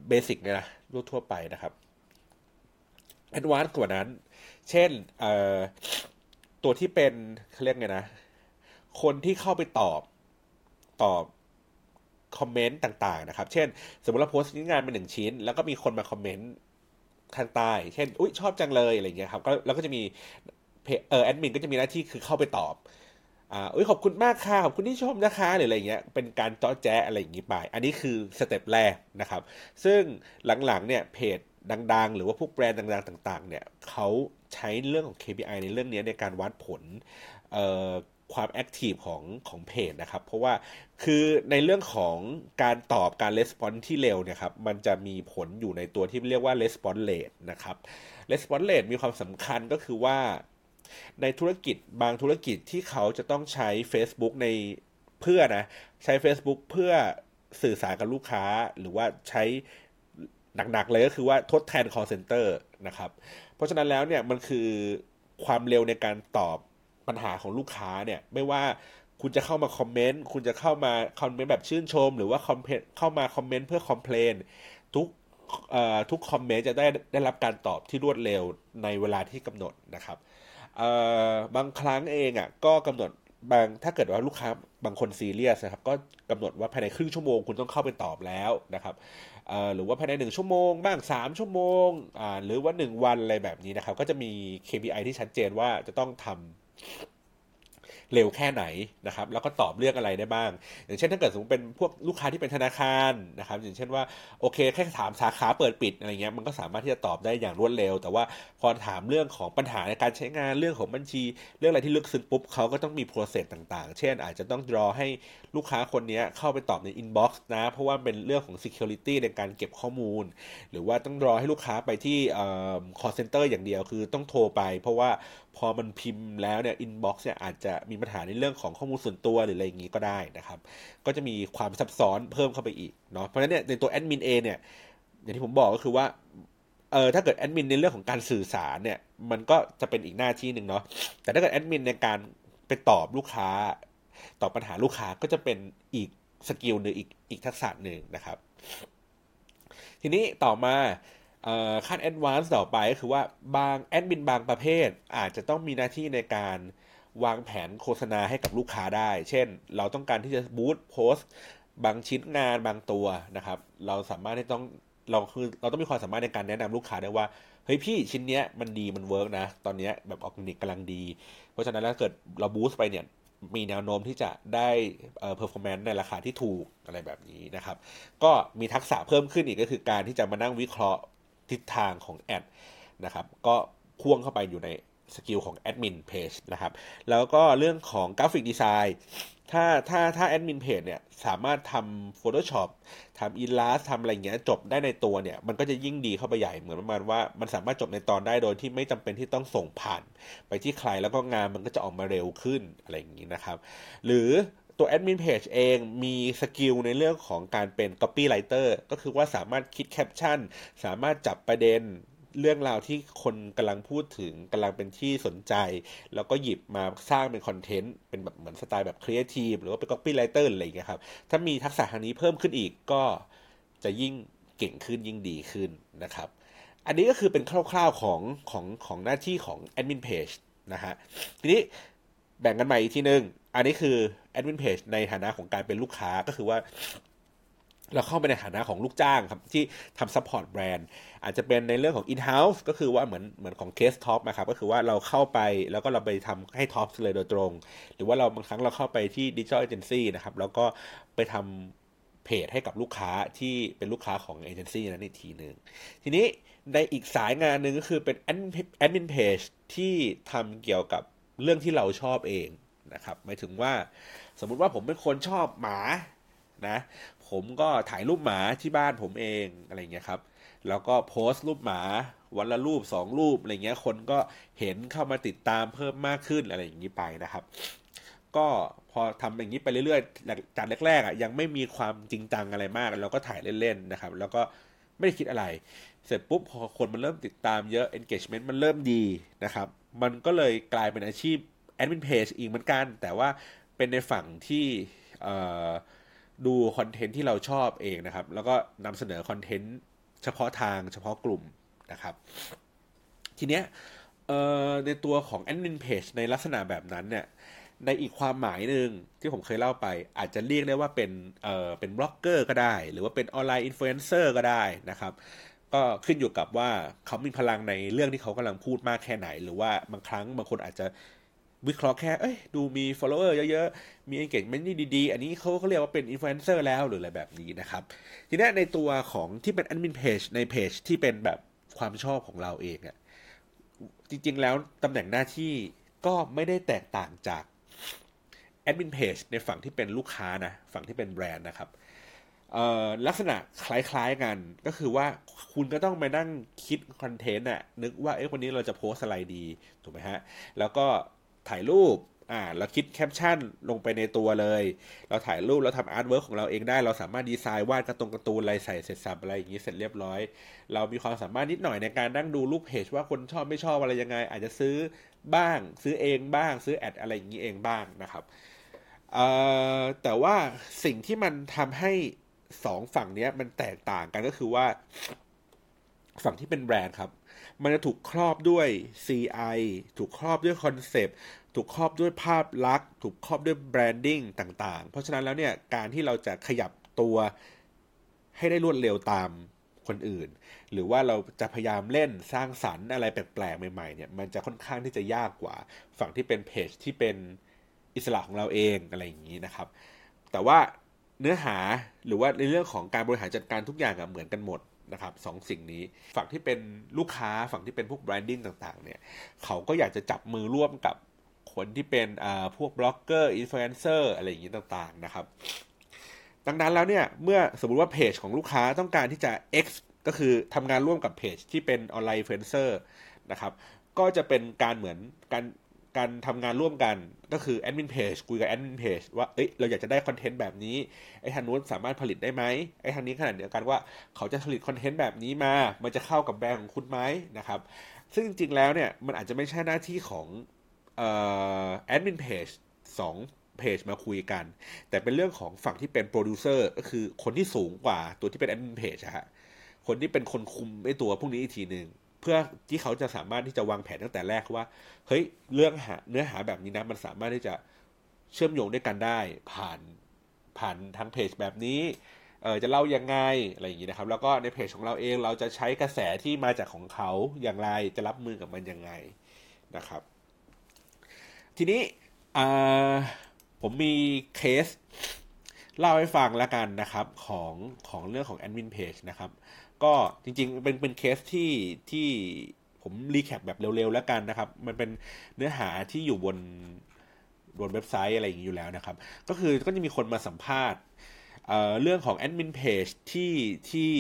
เบสิกเลยนะรู้ทั่วไปนะครับ advance กว่านั้น เช่นตัวที่เป็นเขาเรียกไงนะ คนที่เข้าไปตอบตอบคอมเมนต์ต่าง ๆ นะครับ เช่น สมมติเราโพสต์งานเป็นหนึ่งชิ้น แล้วก็มีคนมาคอมเมนต์ข้างใต้ เช่น อุ้ยชอบจังเลยอะไรเงี้ยครับก็แล้วก็จะมีเออแอดมินก็จะมีหน้าที่คือเข้าไปตอบอ่าอุ้ยขอบคุณมากค่ะ ขอบคุณที่ชมนะคะหรืออะไรเงี้ย เป็นการจ๊ะจ๋าอะไรอย่างงี้ไป อันนี้คือ step แรกนะครับ ซึ่งหลังๆเนี่ยเพจ ดังๆ หรือว่าพวกแบรนด์ดังๆ ต่างๆ เนี่ยเขาใช้เรื่องของ KPI ในเรื่องนี้ในการวัดผลความแอคทีฟของของเพจนะครับ เพราะว่าคือในเรื่องของการตอบการレスปอนที่เร็วเนี่ยครับ มันจะมีผลอยู่ในตัวที่เรียกว่าレスปอนเลทนะครับレスปอนเลทมีความสำคัญก็คือว่าในธุรกิจบางธุรกิจที่เขาจะต้องใช้ Facebook ในเพื่อนะ ใช้ Facebook เพื่อสื่อสารกับลูกค้าหรือว่าใช้ หนักๆเลยก็คือว่าทดแทน call center นะครับ เพราะฉะนั้นแล้วเนี่ยมันคือความเร็วในการตอบปัญหาของลูกค้าเนี่ยไม่ว่าคุณจะเข้ามาคอมเมนต์คุณจะเข้ามาคอมเมนต์แบบชื่นชม หรือว่าคอมเพเข้ามาคอมเมนต์เพื่อคอมเพลนทุกทุกคอมเมนต์จะได้ได้รับการตอบที่รวดเร็วในเวลาที่กำหนดนะครับบางครั้งเองอะก็กำหนดบางถ้าเกิดว่าลูกค้าบางคนซีเรียสนะครับก็กำหนดว่าภายในครึ่งชั่วโมงคุณต้องเข้าไปตอบแล้วนะครับ หรือว่าภายในหนึ่งชั่วโมง บ้างสามชั่วโมง หรือว่าหนึ่งวันอะไรแบบนี้นะครับ ก็จะมี KPI ที่ชัดเจนว่าจะต้องทำเร็วแค่ไหนนะครับ แล้วก็ตอบเรื่องอะไรได้บ้าง อย่างเช่นถ้าเกิดสมมติเป็นพวกลูกค้าที่เป็นธนาคารนะครับ อย่างเช่นว่าโอเคแค่ถามสาขาเปิดปิดอะไรเงี้ยมันก็สามารถที่จะตอบได้อย่างรวดเร็ว แต่ว่าพอถามเรื่องของปัญหาในการใช้งานเรื่องของบัญชี เรื่องอะไรที่ลึกซึ้งปุ๊บเขาก็ต้องมี process ต่าง ๆ เช่น อาจจะต้องรอให้ ลูกค้าคนนี้เข้าไปตอบใน inbox นะ เพราะว่าเป็นเรื่องของ Security ในการเก็บข้อมูล หรือว่าต้องรอให้ลูกค้าไปที่ call center อย่างเดียวคือต้องโทรไป เพราะว่าพอมันพิมพ์แล้วเนี่ย inbox เนี่ยอาจจะมีปัญหาในเรื่องของข้อมูลส่วนตัวหรืออะไรอย่างนี้ก็ได้นะครับ ก็จะมีความซับซ้อนเพิ่มเข้าไปอีกเนาะเพราะฉะนั้นเนี่ยในตัวแอดมินเอเนี่ยอย่างที่ผมบอกก็คือว่าเออถ้าเกิดแอดมินในเรื่องของการสื่อสารเนี่ยมันก็จะเป็นอีกหน้าที่หนึ่งเนาะแต่ถ้าเกิดแอดมินในการไปตอบลูกค้า ตอบปัญหาลูกค้าก็จะเป็นอีก skill หนึ่งอีกอีกทักษะหนึ่งนะครับ ทีนี้ต่อมาขั้น advance ต่อไปก็คือว่าบางแอดมินบางประเภท อาจจะต้องมีหน้าที่ในการวางแผนโฆษณาให้กับลูกค้าได้ เช่น เราต้องการที่จะ boost โพสต์บางชิ้นงานบางตัวนะครับ เราสามารถที่ต้องเราคือเราต้องมีความสามารถในการแนะนำลูกค้าได้ว่าเฮ้ยพี่ชิ้นเนี้ยมันดีมัน work นะ ตอนเนี้ยแบบออร์แกนิกกำลังดี เพราะฉะนั้นแล้วเกิดเรา boost ไปเนี่ย มีแนวโน้มที่จะได้เอ่อ performance ในราคาที่ถูกอะไรแบบนี้นะครับ ก็มีทักษะเพิ่มขึ้นอีกก็คือการที่จะมานั่งวิเคราะห์ทิศทางของ adนะครับ ก็พ่วงเข้าไปอยู่ใน skill ของแอดมินเพจนะครับ แล้วก็เรื่องของ graphic design ถ้าถ้าถ้าแอดมินเพจเนี่ยสามารถทำ Photoshop ทำ Illustrator ทำอะไรเงี้ยจบได้ในตัวเนี่ย มันก็จะยิ่งดีเข้าไปใหญ่เหมือนประมาณว่ามันสามารถจบในตอนได้โดยที่ไม่จำเป็นที่ต้องส่งผ่าน ไปที่ใครแล้วก็งานมันก็จะออกมาเร็วขึ้นอะไรอย่างนี้นะครับ หรือตัวแอดมินเพจเองมี skill ในเรื่องของการเป็น Copywriter ก็คือว่าสามารถคิดแคปชั่น สามารถจับประเด็น เรื่องราวที่คนกำลังพูดถึงกำลังเป็นที่สนใจ แล้วก็หยิบมาสร้างเป็นคอนเทนต์เป็นแบบเหมือนสไตล์แบบครีเอทีฟหรือว่าเป็น copywriter อะไรอย่างเงี้ยครับ ถ้ามีทักษะทางนี้เพิ่มขึ้นอีกก็จะยิ่งเก่งขึ้นยิ่งดีขึ้นนะครับ อันนี้ก็คือเป็นคร่าวๆของของของหน้าที่ของแอดมินเพจนะฮะทีนี้แบ่งกันใหม่อีกทีนึงอันนี้คือแอดมินเพจในฐานะของการเป็นลูกค้าก็คือว่า เราเข้าไปในฐานะของลูกจ้างครับ ที่ทำ support แบรนด์อาจจะเป็นในเรื่องของ in-house ก็คือว่าเหมือนเหมือนของเคส Tops นะครับก็คือว่าเราเข้าไปแล้วก็เราไปทำให้ Tops เลยโดยตรง หรือว่าเราบางครั้งเราเข้าไปที่ digital agency นะครับแล้วก็ไปทำเพจให้กับลูกค้าที่เป็นลูกค้าของเอเจนซี่นั้นอีกทีหนึ่งทีนี้ในอีกสายงานหนึ่งก็คือเป็นแอดมินเพจที่ทำเกี่ยวกับเรื่องที่เราชอบเองนะครับหมายถึงว่าสมมุติว่าผมเป็นคนชอบหมานะ ผมก็ถ่ายรูปหมาที่บ้านผมเองอะไรเงี้ยครับ แล้วก็โพสต์รูปหมาวันละรูปสองรูปอะไรเงี้ยคนก็เห็นเข้ามาติดตามเพิ่มมากขึ้นอะไรอย่างนี้ไปนะครับ ก็พอทำอย่างนี้ไปเรื่อยๆจากแรกๆอะยังไม่มีความจริงจังอะไรมาก เราก็ถ่ายเล่นๆนะครับ แล้วก็ไม่ได้คิดอะไร เสร็จปุ๊บพอคนมันเริ่มติดตามเยอะ engagement มันเริ่มดีนะครับ มันก็เลยกลายเป็นอาชีพแอดมินเพจอีกเหมือนกัน แต่ว่าเป็นในฝั่งที่ ดูคอนเทนต์ที่เราชอบเองนะครับ แล้วก็นำเสนอคอนเทนต์เฉพาะทางเฉพาะกลุ่มนะครับ ทีเนี้ยในตัวของแอดมินเพจในลักษณะแบบนั้นเนี่ยในอีกความหมายหนึ่งที่ผมเคยเล่าไป อาจจะเรียกได้ว่าเป็นเอ่อเป็นบล็อกเกอร์ก็ได้ หรือว่าเป็นออนไลน์อินฟลูเอนเซอร์ก็ได้นะครับ ก็ขึ้นอยู่กับว่าเขามีพลังในเรื่องที่เขากำลังพูดมากแค่ไหน หรือว่าบางครั้งบางคนอาจจะ วิเคราะห์แค่ เอ้ย ดูมี follower เยอะๆ มี engagement นี่ดีๆ อันนี้เขาเขาเรียกว่าเป็น influencer แล้วหรืออะไรแบบนี้นะครับ ทีนี้ในตัวของที่เป็น admin page ในเพจที่เป็นแบบความชอบของเราเองอะจริงๆ แล้วตำแหน่งหน้าที่ก็ไม่ได้แตกต่างจาก admin page ในฝั่งที่เป็นลูกค้านะ ฝั่งที่เป็นแบรนด์นะครับลักษณะคล้ายๆกันก็คือว่าคุณก็ต้องไปนั่งคิดคอนเทนต์อะนึกว่าเอ๊ะวันนี้เราจะโพสต์อะไรดี ถูกไหมฮะ แล้วก็ ถ่ายรูปอ่าเราคิดแคปชั่นลงไปในตัวเลย เราถ่ายรูปเราทำ artwork ของเราเองได้ เราสามารถดีไซน์วาดการ์ตงการ์ตูนอะไรใส่เสร็จสรรพอะไรอย่างนี้เสร็จเรียบร้อย เรามีความสามารถนิดหน่อยในการนั่งดูรูปเพจว่าคนชอบไม่ชอบอะไรยังไง อาจจะซื้อบ้าง ซื้อเองบ้าง ซื้อ ad อะไรอย่างนี้เองบ้างนะครับแต่ว่าสิ่งที่มันทำให้สองฝั่งนี้มันแตกต่างกันก็คือว่า ฝั่งที่เป็นแบรนด์ครับ มันจะถูกครอบด้วย CI ถูกครอบด้วยคอนเซปต์ถูกครอบด้วยภาพลักษณ์ ถูกครอบด้วย branding ต่างๆ เพราะฉะนั้นแล้วเนี่ยการที่เราจะขยับตัวให้ได้รวดเร็วตามคนอื่น หรือว่าเราจะพยายามเล่นสร้างสรรค์อะไรแปลกๆใหม่ๆเนี่ยมันจะค่อนข้างที่จะยากกว่า ฝั่งที่เป็นเพจที่เป็นอิสระของเราเองอะไรอย่างนี้นะครับ แต่ว่าเนื้อหาหรือว่าในเรื่องของการบริหารจัดการทุกอย่างเหมือนกันหมด นะครับสองสิ่งนี้ฝั่งที่เป็นลูกค้าฝั่งที่เป็นพวก branding ต่างๆเนี่ยเขาก็อยากจะจับมือร่วมกับคนที่เป็นพวกบล็อกเกอร์อินฟลูเอนเซอร์อะไรอย่างนี้ต่างๆนะครับ ดังนั้นแล้วเนี่ยเมื่อสมมติว่าเพจของลูกค้าต้องการที่จะ X ก็คือทำงานร่วมกับเพจที่เป็นออนไลน์อินฟลูเอนเซอร์นะครับก็จะเป็นการเหมือนการ การทำงานร่วมกันก็คือแอดมินเพจคุยกับแอดมินเพจว่าเอ้ยเราอยากจะได้คอนเทนต์แบบนี้ไอ้ทางนู้นสามารถผลิตได้ไหมไอ้ทางนี้ขณะเดียวกันว่าเขาจะผลิตคอนเทนต์แบบนี้มา มันจะเข้ากับแบรนด์ของคุณไหมนะครับ ซึ่งจริงๆแล้วเนี่ยมันอาจจะไม่ใช่หน้าที่ของแอดมินเพจสองเพจมาคุยกัน แต่เป็นเรื่องของฝั่งที่เป็นโปรดิวเซอร์ก็คือคนที่สูงกว่าตัวที่เป็นแอดมินเพจฮะคนที่เป็นคนคุมไอ้ตัวพวกนี้อีกทีหนึ่ง เพื่อที่เขาจะสามารถที่จะวางแผนตั้งแต่แรกว่าเฮ้ยเรื่องหาเนื้อหาแบบนี้นะมันสามารถที่จะเชื่อมโยงด้วยกันได้ ผ่านผ่านทางเพจแบบนี้เออจะเล่ายังไงอะไรอย่างนี้นะครับ แล้วก็ในเพจของเราเองเราจะใช้กระแสที่มาจากของเขาอย่างไรจะรับมือกับมันยังไงนะครับ ทีนี้ผมมีเคส เล่าให้ฟังแล้วกันนะครับของของเรื่องของแอดมินเพจนะครับ ก็จริงๆ เป็นเป็นเคสที่ที่ผม recap แบบเร็วๆแล้วกันนะครับ มันเป็นเนื้อหาที่อยู่บนบนเว็บไซต์อะไรอย่างนี้อยู่แล้วนะครับ ก็คือก็จะมีคนมาสัมภาษณ์เรื่องของแอดมินเพจที่ที่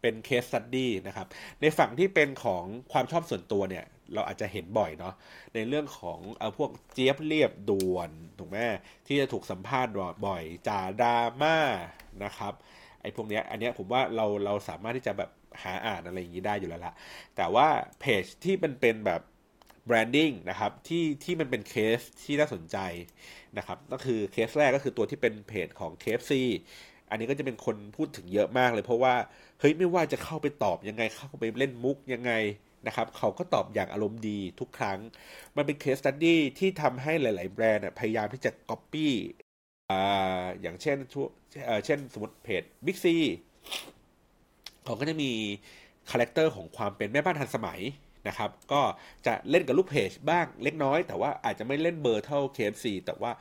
เป็น case study นะครับ ในฝั่งที่เป็นของความชอบส่วนตัวเนี่ย เราอาจจะเห็นบ่อยเนาะในเรื่องของเอาพวกเจี๊ยบเรียบด่วนถูกไหมที่จะถูกสัมภาษณ์บ่อยจ่าดราม่านะครับ ไอ้พวกเนี้ยอันเนี้ยผมว่าเราเราสามารถที่จะแบบหาอ่านอะไรอย่างนี้ได้อยู่แล้วละแต่ว่าเพจที่มันเป็นแบบ branding นะครับที่ที่มันเป็นเคสที่น่าสนใจนะครับก็คือเคสแรกก็คือตัวที่เป็นเพจของ KFC อันนี้ก็จะเป็นคนพูดถึงเยอะมากเลย เพราะว่าเฮ้ยไม่ว่าจะเข้าไปตอบยังไงเข้าไปเล่นมุกยังไงนะครับเขาก็ตอบอย่างอารมณ์ดีทุกครั้ง มันเป็น case study ที่ทำให้หลาย ๆ แบรนด์พยายามที่จะก๊อป อย่างเช่นเช่นสมมติเพจ Big C เขาก็จะมีคาแรคเตอร์ของความเป็นแม่บ้านทันสมัยนะครับ ก็จะเล่นกับลูกเพจบ้างเล็กน้อย แต่ว่าอาจจะไม่เล่นเบอร์เท่า KFC แต่ว่า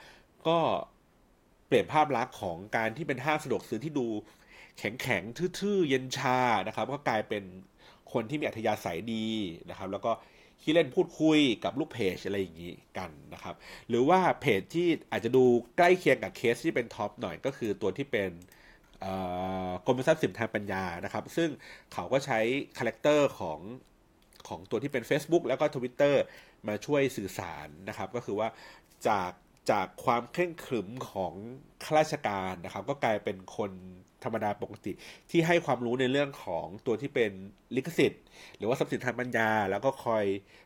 ก็เปลี่ยนภาพลักษณ์ของการที่เป็นห้างสะดวกซื้อที่ดูแข็งแข็งทื่อๆ เย็นชานะครับ ก็กลายเป็นคนที่มีอัธยาศัยดีนะครับ แล้วก็ ที่เล่นพูดคุยกับลูกเพจอะไรอย่างนี้กันนะครับ หรือว่าเพจที่อาจจะดูใกล้เคียงกับเคสที่เป็น top หน่อยก็คือตัวที่เป็นกรมทรัพย์สินทางปัญญานะครับ ซึ่งเขาก็ใช้ character ของของตัวที่เป็น Facebook แล้วก็ Twitter มาช่วยสื่อสารนะครับ ก็คือว่าจากจากความเคร่งขรึมของข้าราชการนะครับ ก็กลายเป็นคน ธรรมดาปกติ ที่ให้ความรู้ในเรื่องของตัวที่เป็นลิขสิทธิ์ หรือว่าทรัพย์สินทางปัญญา แล้วก็คอย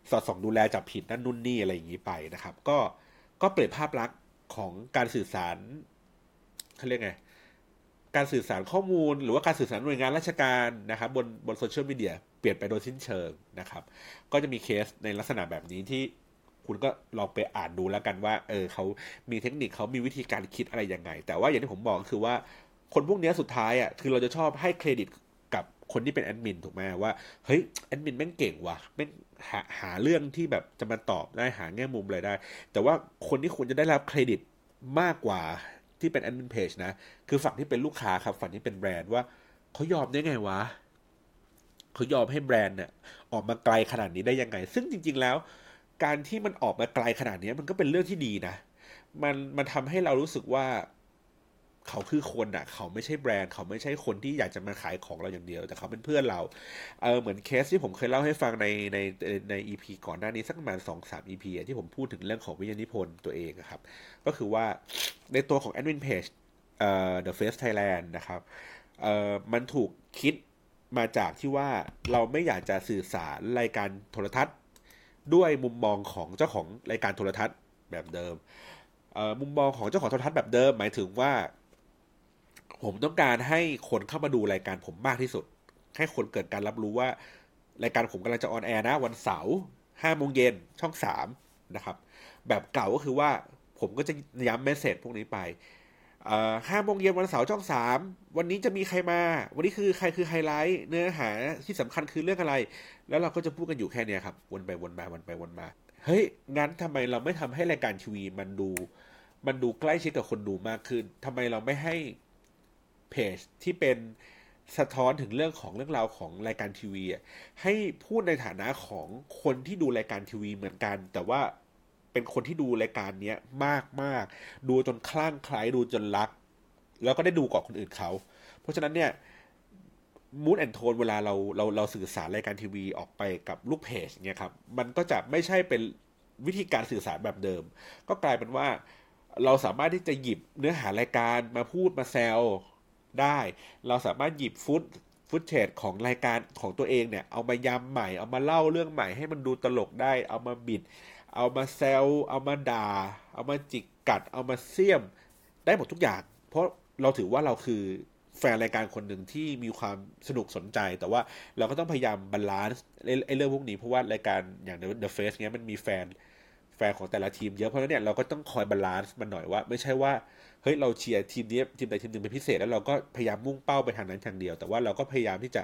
สอดส่องดูแลจับผิดนั่นนู่นนี่อะไรอย่างนี้ไปนะครับ ก็ก็เปลี่ยนภาพลักษณ์ของการสื่อสารเขาเรียกไงการสื่อสารข้อมูล หรือว่าการสื่อสารหน่วยงานราชการนะครับ บนบนโซเชียลมีเดียเปลี่ยนไปโดยสิ้นเชิงนะครับ ก็จะมีเคสในลักษณะแบบนี้ที่คุณก็ลองไปอ่านดูแล้วกันว่า เออเขามีเทคนิคเขามีวิธีการคิดอะไรยังไง แต่ว่าอย่างที่ผมบอกคือว่า คนพวกนี้สุดท้ายอะคือเราจะชอบให้เครดิตกับคนที่เป็นแอดมินถูกไหมว่าเฮ้ยแอดมินแม่งเก่งว่ะแม่งหาหาเรื่องที่แบบจะมาตอบได้หาแง่มุมอะไรได้ แต่ว่าคนที่ควรจะได้รับเครดิตมากกว่าที่เป็นแอดมินเพจนะ คือฝั่งที่เป็นลูกค้าครับ ฝั่งที่เป็นแบรนด์ว่าเขายอมได้ไงวะเขายอมให้แบรนด์เนี่ยออกมาไกลขนาดนี้ได้ยังไง ซึ่งจริง ๆแล้ว การที่มันออกมาไกลขนาดนี้มันก็เป็นเรื่องที่ดีนะ มันมันทำให้เรารู้สึกว่า เขาคือคนอะเขาไม่ใช่แบรนด์เขาไม่ใช่คนที่อยากจะมาขายของเราอย่างเดียว แต่เขาเป็นเพื่อนเราเออเหมือนเคสที่ผมเคยเล่าให้ฟังในในใน EP ก่อนหน้านี้สักประมาณสองสาม EP ที่ผมพูดถึงเรื่องของวิทยานิพนธ์ตัวเองครับ ก็คือว่าในตัวของแอดมินเพจเอ่อ The Face Thailand นะครับเอ่อมันถูกคิดมาจากที่ว่าเราไม่อยากจะสื่อสารรายการโทรทัศน์ ด้วยมุมมองของเจ้าของรายการโทรทัศน์แบบเดิมมุมมองของเจ้าของโทรทัศน์แบบเดิม หมายถึงว่า ผมต้องการให้คนเข้ามาดูรายการผมมากที่สุด ให้คนเกิดการรับรู้ว่า รายการผมกำลังจะ on air นะ วันเสาร์ห้าโมงเย็นช่องสามนะครับ แบบเก่าก็คือว่าผมก็จะย้ำ message พวกนี้ไปห้าโมงเย็นวันเสาร์ช่องสามวันนี้จะมีใครมา วันนี้คือใครคือไฮไลท์เนื้อหาที่สำคัญคือเรื่องอะไร แล้วเราก็จะพูดกันอยู่แค่นี้ครับ วนไปวนมาวนไปวนมา เฮ้ย งั้นทำไมเราไม่ทำให้รายการทีวีมันดู มันดูใกล้ชิดกับคนดูมากขึ้นทำไมเราไม่ให้ เพจที่เป็นสะท้อนถึงเรื่องของเรื่องราวของรายการทีวีให้พูดในฐานะของคนที่ดูรายการทีวีเหมือนกัน แต่ว่าเป็นคนที่ดูรายการเนี้ยมากมากดูจนคลั่งไคล้ดูจนรัก แล้วก็ได้ดูก่อนคนอื่นเขา เพราะฉะนั้นเนี่ยมูดแอนโทนเวลาเราเราเราสื่อสารรายการทีวีออกไปกับลูกเพจเนี่ยครับมันก็จะไม่ใช่เป็นวิธีการสื่อสารแบบเดิม ก็กลายเป็นว่าเราสามารถที่จะหยิบเนื้อหารายการมาพูดมาแซว ได้ เราสามารถหยิบฟุตฟุตเทจของรายการของตัวเองเนี่ย เอามายำใหม่ เอามาเล่าเรื่องใหม่ให้มันดูตลกได้ เอามาบิด เอามาแซว เอามาด่า เอามาจิกกัด เอามาเสี้ยม ได้หมดทุกอย่าง เพราะเราถือว่าเราคือแฟนรายการคนหนึ่งที่มีความสนุกสนใจ แต่ว่าเราก็ต้องพยายาม balance ไอ้เรื่องพวกนี้เพราะว่ารายการอย่าง The Face เนี้ยมันมีแฟน แฟนของแต่ละทีมเยอะเพราะฉะนั้นเนี่ยเราก็ต้องคอย balance มันหน่อยว่า ไม่ใช่ว่าเฮ้ยเราเชียร์ทีมนี้ทีมใดทีมหนึ่งเป็นพิเศษแล้วเราก็พยายามมุ่งเป้าไปทางนั้นทางเดียว แต่ว่าเราก็พยายามที่จะ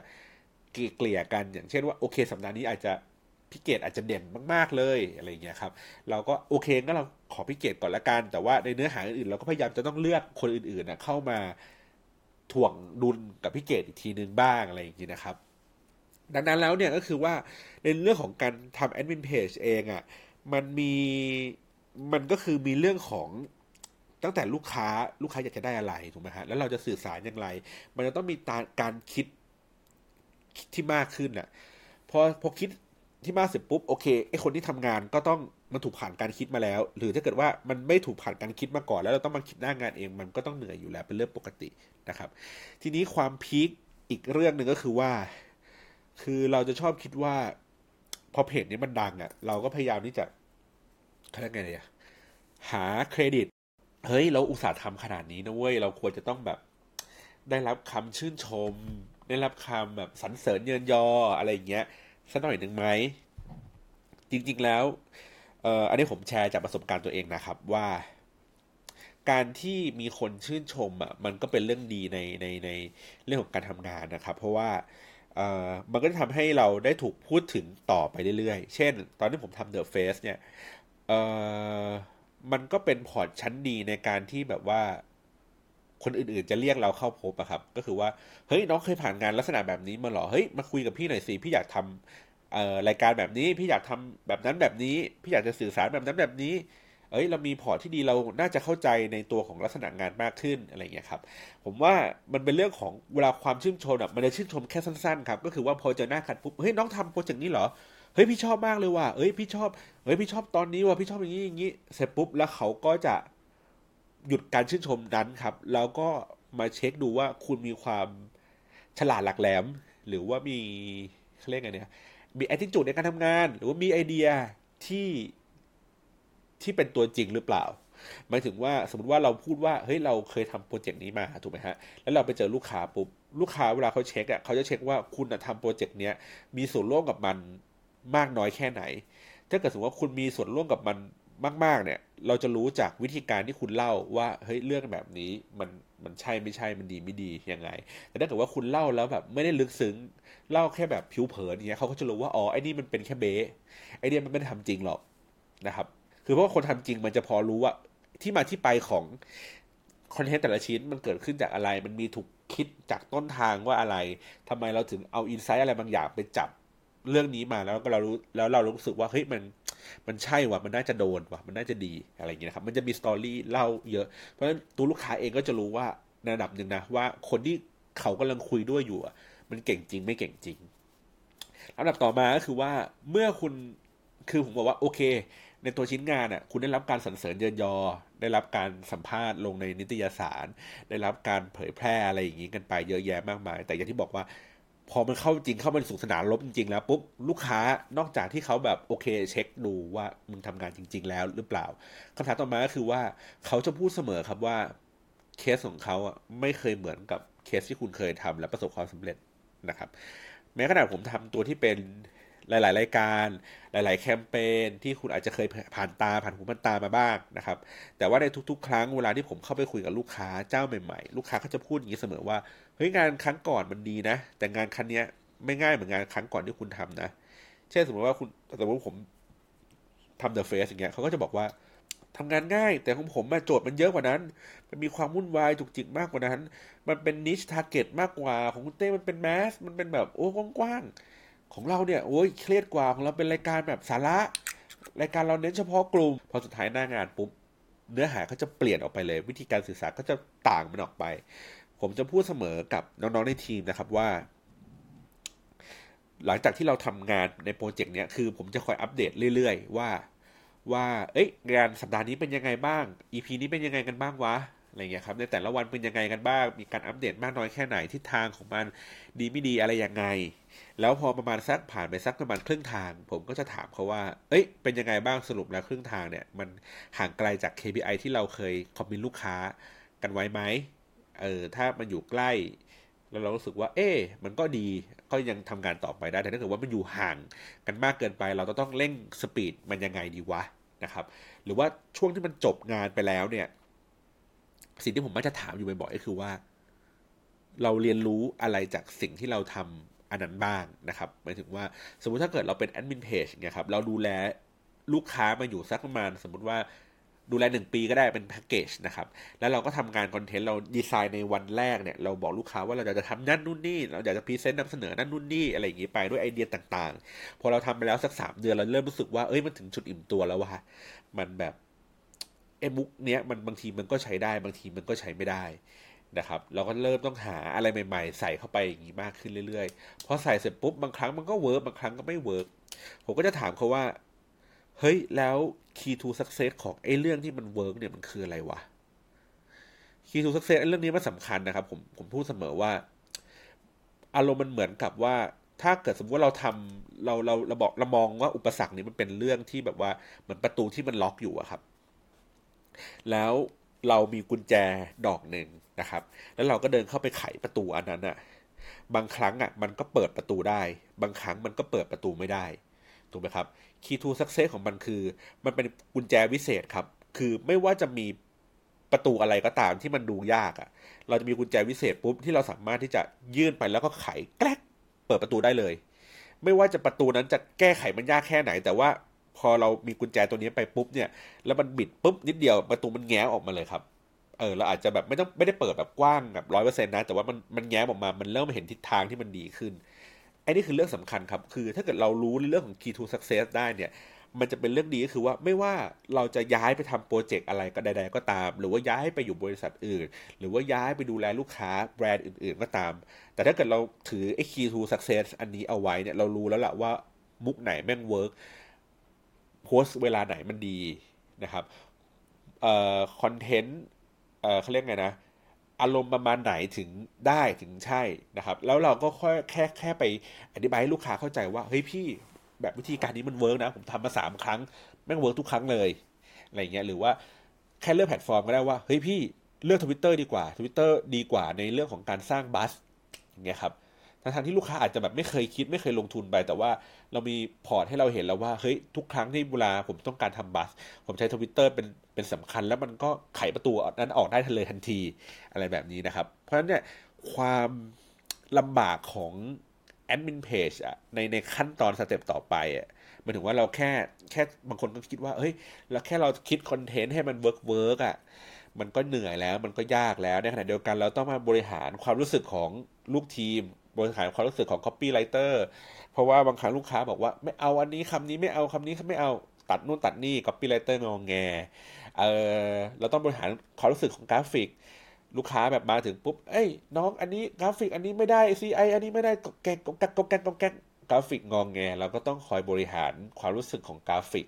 เกลี่ยกัน อย่างเช่นว่าโอเค สัปดาห์นี้อาจจะพี่เกดอาจจะเด่นมาก ๆเลยอะไรเงี้ยครับเราก็โอเคก็เราขอพี่เกดก่อนละกันแต่ว่าในเนื้อหาอื่นๆเราก็พยายามจะต้องเลือกคนอื่นๆนะเข้ามาถ่วงดุลกับพี่เกดอีกทีนึงบ้างอะไรอย่างนี้นะครับ ดังนั้นแล้วเนี่ยก็คือว่าในเรื่องของการทำแอดมินเพจเองอะ่ะ มันมีมันก็คือมีเรื่องของตั้งแต่ลูกค้าลูกค้าอยากจะได้อะไรถูกไหมฮะแล้วเราจะสื่อสารอย่างไร มันจะต้องมีการคิดที่มากขึ้นอะพอพอคิดที่มากเสร็จปุ๊บโอเคไอคนที่ทำงานก็ต้องมันถูกผ่านการคิดมาแล้ว หรือถ้าเกิดว่ามันไม่ถูกผ่านการคิดมาก่อนแล้วเราต้องมาคิดหน้างานเอง มันก็ต้องเหนื่อยอยู่แล้วเป็นเรื่องปกตินะครับ ทีนี้ความพีคอีกเรื่องหนึ่งก็คือว่า คือเราจะชอบคิดว่า พอเพจนี้มันดังอะ่ะ เราก็พยายามที่จะเขาเรียกไงเนี่ยหาเครดิต เฮ้ย เราอุตส่าห์ทำขนาดนี้นะเว้ย เราควรจะต้องแบบ ได้รับคำชื่นชม ได้รับคำแบบสรรเสริญเยินยออะไรอย่างเงี้ยสักหน่อยหนึ่งไหม จริง ๆ แล้วเอ่ออันนี้ผมแชร์จากประสบการณ์ตัวเองนะครับว่า การที่มีคนชื่นชมอะมันก็เป็นเรื่องดีในในในเรื่องของการทำงานนะครับ เพราะว่า มันก็จะทำให้เราได้ถูกพูดถึงต่อไปเรื่อยๆ เช่น ตอนที่ผมทำ The Face เนี่ยมันก็เป็นพอร์ตชั้นดีในการที่แบบว่าคนอื่นๆจะเรียกเราเข้าพบอะครับ ก็คือว่า เฮ้ยน้องเคยผ่านงานลักษณะแบบนี้มาหรอ เฮ้ยมาคุยกับพี่หน่อยสิ พี่อยากทำรายการแบบนี้ พี่อยากทำแบบนั้นแบบนี้ พี่อยากจะสื่อสารแบบนั้นแบบนี้ เอ้ยเรามีพอร์ตที่ดีเราน่าจะเข้าใจในตัวของลักษณะงานมากขึ้นอะไรเงี้ยครับ ผมว่ามันเป็นเรื่องของเวลาความชื่นชมอะมันจะชื่นชมแค่สั้นๆครับก็คือว่าพอเจอหน้ากันปุ๊บเฮ้ยน้องทำโปรเจกต์นี้เหรอเฮ้ยพี่ชอบมากเลยว่ะเอ้ยพี่ชอบเฮ้ยพี่ชอบตอนนี้ว่ะพี่ชอบอย่างนี้อย่างนี้เสร็จปุ๊บแล้วเขาก็จะหยุดการชื่นชมนั้นครับ แล้วก็มาเช็คดูว่าคุณมีความฉลาดหลักแหลม หรือว่ามีเขาเรียกไงเนี่ยมี attitude ในการทำงาน หรือว่ามีไอเดียที่ ที่เป็นตัวจริงหรือเปล่าหมายถึงว่าสมมติว่าเราพูดว่าเฮ้ยเราเคยทำโปรเจกต์นี้มาถูกไหมฮะแล้วเราไปเจอลูกค้าปุ๊บลูกค้าเวลาเขาเช็คอะเขาจะเช็คว่าคุณทำโปรเจกต์เนี้ยมีส่วนร่วมกับมันมากน้อยแค่ไหน ถ้าเกิดสมมติว่าคุณมีส่วนร่วมกับมันมาก ๆ เนี่ย เราจะรู้จากวิธีการที่คุณเล่าว่าเฮ้ยเรื่องแบบนี้มันมันใช่ไม่ใช่มันดีไม่ดียังไง แต่ถ้าเกิดว่าคุณเล่าแล้วแบบไม่ได้ลึกซึ้งเล่าแค่แบบผิวเผินเนี้ยเขาก็จะรู้ว่าอ๋อไอ้นี่มันเป็นแค่เบสไอ้นี่มันไม่ได้ทำจริงหรอกนะครับ คือเพราะว่าคนทำจริงมันจะพอรู้ว่า ที่มาที่ไปของคอนเทนต์แต่ละชิ้นมันเกิดขึ้นจากอะไร มันมีถูกคิดจากต้นทางว่าอะไรทำไมเราถึงเอาอินไซต์อะไรบางอย่างไปจับเรื่องนี้มาแล้วก็เรารู้แล้วเรารู้สึกว่าเฮ้ยมันมันใช่ว่ะมันน่าจะโดนว่ะมันน่าจะดีอะไรอย่างเงี้ยครับมันจะมีสตอรี่เล่าเยอะ เพราะฉะนั้นตัวลูกค้าเองก็จะรู้ว่าในระดับหนึ่งนะว่าคนที่เขากำลังคุยด้วยอยู่มันเก่งจริงไม่เก่งจริงลำดับต่อมาก็คือว่าเมื่อคุณคือผมบอกว่าโอเค ในตัวชิ้นงานอะคุณได้รับการสรรเสริญเยินยอ ได้รับการสัมภาษณ์ลงในนิตยสาร ได้รับการเผยแพร่อะไรอย่างนี้กันไปเยอะแยะมากมาย แต่อย่างที่บอกว่า พอมันเข้าจริงเข้ามาสู่สนามรบจริงๆแล้วปุ๊บลูกค้านอกจากที่เขาแบบโอเคเช็คดูว่ามึงทำงานจริง ๆ แล้วหรือเปล่าคำถามต่อมาก็คือว่าเขาจะพูดเสมอครับว่าเคสของเขาอะไม่เคยเหมือนกับเคสที่คุณเคยทำและประสบความสำเร็จนะครับแม้ขนาดผมทำตัวที่เป็น หลาย ๆ รายการ หลาย ๆ แคมเปญที่คุณอาจจะเคยผ่านตาผ่านหูผ่านตามาบ้างนะครับ แต่ว่าในทุก ๆ ครั้งเวลาที่ผมเข้าไปคุยกับลูกค้าเจ้าใหม่ ๆ ลูกค้าก็จะพูดอย่างนี้เสมอว่าเฮ้ยงานครั้งก่อนมันดีนะ แต่งานครั้งนี้ไม่ง่ายเหมือนงานครั้งก่อนที่คุณทำนะ เช่นสมมติว่าคุณสมมติผมทำเดอะเฟสอย่างเงี้ยเขาก็จะบอกว่าทำงานง่าย แต่ของผมโจทย์มันเยอะกว่านั้น มันมีความวุ่นวายจุกจิกมากกว่านั้น มันเป็นนิชทาร์เก็ตมากกว่าของคุณเต้มันเป็นแมสมันเป็นแบบโอ้กว้าง ของเราเนี่ยโอ้ยเครียดกว่าของเราเป็นรายการแบบสาระรายการเราเน้นเฉพาะกลุ่มพอสุดท้ายหน้างานปุ๊บเนื้อหาก็จะเปลี่ยนออกไปเลย วิธีการสื่อสารก็จะต่างมันออกไป ผมจะพูดเสมอกับน้องๆในทีมนะครับว่า หลังจากที่เราทำงานในโปรเจกต์เนี้ยคือผมจะคอยอัปเดตเรื่อย ๆ ว่าว่า เอ้ยงานสัปดาห์นี้เป็นยังไงบ้าง EP นี้เป็นยังไงกันบ้างวะ อะไรเงี้ยครับในแต่ละวันเป็นยังไงกันบ้าง มีการอัปเดตมากน้อยแค่ไหนทิศทางของมันดีไม่ดีอะไรยังไง แล้วพอประมาณสักผ่านไปสักประมาณครึ่งทาง ผมก็จะถามเขาว่า เอ้ย เป็นยังไงบ้างสรุปแล้วครึ่งทางเนี่ย มันห่างไกลจาก KPI ที่เราเคยคอมมินลูกค้ากันไว้ไหมเออถ้ามันอยู่ใกล้ แล้วเรารู้สึกว่า เอ๊มันก็ดีก็ยังทำงานต่อไปได้แต่ถ้าเกิดว่ามันอยู่ห่างกันมากเกินไป เราต้องเร่งสปีดมันยังไงดีวะนะครับ หรือว่าช่วงที่มันจบงานไปแล้วเนี่ย สิ่งที่ผมมักจะถามอยู่บ่อยๆก็คือว่า เราเรียนรู้อะไรจากสิ่งที่เราทำอันนั้นบ้างนะครับหมายถึงว่าสมมุติถ้าเกิดเราเป็นแอดมินเพจเนี่ยครับเราดูแลลูกค้ามาอยู่สักประมาณ สมมุติว่าดูแลหนึ่งปีก็ได้เป็นแพ็กเกจนะครับ แล้วเราก็ทำงานคอนเทนต์เราดีไซน์ในวันแรกเนี่ย เราบอกลูกค้าว่าเราจะทำนั่นนู่นนี่ เราอยากจะ present นำเสนอนั่นนู่นนี่อะไรอย่างนี้ไปด้วยไอเดียต่างๆ พอเราทำไปแล้วสักสามเดือนเราเริ่มรู้สึกว่าเอ้ยมันถึงจุดอิ่มตัวแล้วว่ะมันแบบ ไอ้มุกเนี้ยมันบางทีมันก็ใช้ได้บางทีมันก็ใช้ไม่ได้นะครับ เราก็เริ่มต้องหาอะไรใหม่ๆ ใส่เข้าไปอย่างนี้มากขึ้นเรื่อยๆพอใส่เสร็จปุ๊บบางครั้งมันก็ work บางครั้งก็ไม่ work ผมก็จะถามเขาว่า เฮ้ยแล้ว key to success ของไอ้เรื่องที่มัน work เนี่ยมันคืออะไรวะ key to success เรื่องนี้มันสำคัญนะครับ ผมผมพูดเสมอว่า อารมณ์มันเหมือนกับว่าถ้าเกิดสมมติว่าเราทำเราเราเราบอกเรามองว่าอุปสรรคนี้มันเป็นเรื่องที่แบบว่าเหมือนประตูที่มันล็อกอยู่อะครับ แล้วเรามีกุญแจดอกหนึ่งนะครับ แล้วเราก็เดินเข้าไปไขประตูอันนั้นอะบางครั้งอะมันก็เปิดประตูได้ บางครั้งมันก็เปิดประตูไม่ได้ ถูกไหมครับ Key to Success ของมันคือ มันเป็นกุญแจวิเศษครับ คือไม่ว่าจะมีประตูอะไรก็ตามที่มันดูยากอะเราจะมีกุญแจวิเศษปุ๊บที่เราสามารถที่จะยื่นไปแล้วก็ไขแกลกเปิดประตูได้เลย ไม่ว่าจะประตูนั้นจะแก้ไขมันยากแค่ไหน แต่ว่า พอเรามีกุญแจตัวนี้ไปปุ๊บเนี่ย แล้วมันบิดปุ๊บนิดเดียวประตูมันแง้มออกมาเลยครับ เออเราอาจจะแบบไม่ต้องไม่ได้เปิดแบบกว้างแบบร้อยเปอร์เซ็นต์นะ แต่ว่ามันมันแง้มออกมา มันเริ่มเห็นทิศทางที่มันดีขึ้นไอ้นี่คือเรื่องสำคัญครับ คือถ้าเกิดเรารู้เรื่องของ key to success ได้เนี่ย มันจะเป็นเรื่องดีก็คือว่าไม่ว่าเราจะย้ายไปทำโปรเจกต์อะไรก็ใดๆก็ตาม หรือว่าย้ายไปอยู่บริษัทอื่น หรือว่าย้ายไปดูแลลูกค้าแบรนด์อื่น ๆก็ตาม แต่ถ้าเกิดเราถือไอ้ key to success อันนี้เอาไว้เนี่ย เรารู้แล้วแหละว่ามุกไหนแม่ง work โพสต์เวลาไหนมันดีนะครับเอ่อคอนเทนต์เอ่อเขาเรียกไงนะอารมณ์ประมาณไหนถึงได้ถึงใช่นะครับ แล้วเราก็ค่อยแค่แค่ไปอธิบายให้ลูกค้าเข้าใจว่าเฮ้ยพี่แบบวิธีการนี้มัน work นะ ผมทำมาสามครั้งแม่ง work ทุกครั้งเลยอะไรเงี้ยหรือว่าแค่เลือกแพลตฟอร์มก็ได้ว่าเฮ้ยพี่เลือกทวิตเตอร์ดีกว่าทวิตเตอร์ดีกว่าในเรื่องของการสร้าง buzz อย่างเงี้ยครับ ทั้งที่ลูกค้าอาจจะแบบไม่เคยคิดไม่เคยลงทุนไป แต่ว่าเรามีพอร์ตให้เราเห็นแล้วว่าเฮ้ยทุกครั้งที่เวลาผมต้องการทำ buzz ผมใช้ทวิตเตอร์เป็นเป็นสำคัญ แล้วมันก็ไขประตูนั้นออกได้ทันเลยทันทีอะไรแบบนี้นะครับ เพราะฉะนั้นเนี่ยความลำบากของแอดมินเพจอะในในขั้นตอน step ต่อไปอะหมายถึงว่าเราแค่แค่บางคนก็คิดว่าเฮ้ยแล้วแค่เราคิดคอนเทนต์ให้มัน work work อะมันก็เหนื่อยแล้วมันก็ยากแล้วในขณะเดียวกันเราต้องมาบริหารความรู้สึกของลูกทีม บริหารความรู้สึกของ copywriter เพราะว่าบางครั้งลูกค้าบอกว่า ไม่เอาอันนี้คำนี้ไม่เอาคำนี้ไม่เอาตัดนู่นตัดนี่ copywriter งองแงเออเราต้องบริหารความรู้สึกของกราฟิก ลูกค้าแบบมาถึงปุ๊บเอ้ยน้องอันนี้กราฟิกอันนี้ไม่ได้ CI อันนี้ไม่ได้ก็แก้ก็แก้ก็แก้ก็แก้กราฟิกงองแงเราก็ต้องคอยบริหารความรู้สึกของกราฟิก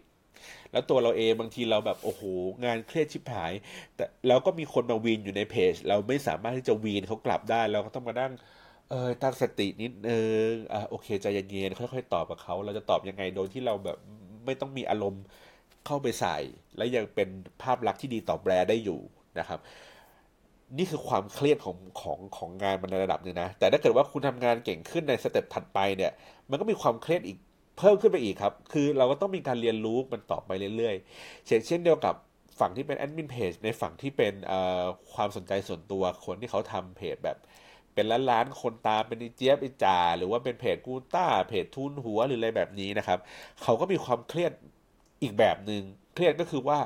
แล้วตัวเราเองบางทีเราแบบโอ้โหงานเครียดชิบหาย แต่เราก็มีคนมาวีนอยู่ในเพจ เราไม่สามารถที่จะวีนเขากลับได้ เราก็ต้องมานั่ง เออตั้งสตินิดนึงอ่าโอเคใจเย็นๆค่อยๆตอบกับเขาเราจะตอบยังไงโดยที่เราแบบไม่ต้องมีอารมณ์เข้าไปใส่ และยังเป็นภาพลักษณ์ที่ดีต่อแบรนด์ได้อยู่นะครับ นี่คือความเครียดของของของงานมันในระดับหนึ่งนะ แต่ถ้าเกิดว่าคุณทำงานเก่งขึ้นใน step ถัดไปเนี่ย มันก็มีความเครียดอีกเพิ่มขึ้นไปอีกครับ คือเราก็ต้องมีการเรียนรู้มันต่อไปเรื่อยๆ เช่นเช่นเดียวกับฝั่งที่เป็นแอดมินเพจในฝั่งที่เป็นความสนใจส่วนตัวคนที่เขาทำเพจแบบ เป็นล้านล้านคนตามเป็นอีเจี๊ยบอีจ่าหรือว่าเป็นเพจกูต้าเพจทุนหัวหรืออะไรแบบนี้นะครับ เขาก็มีความเครียดอีกแบบหนึ่งเครียดก็คือว่า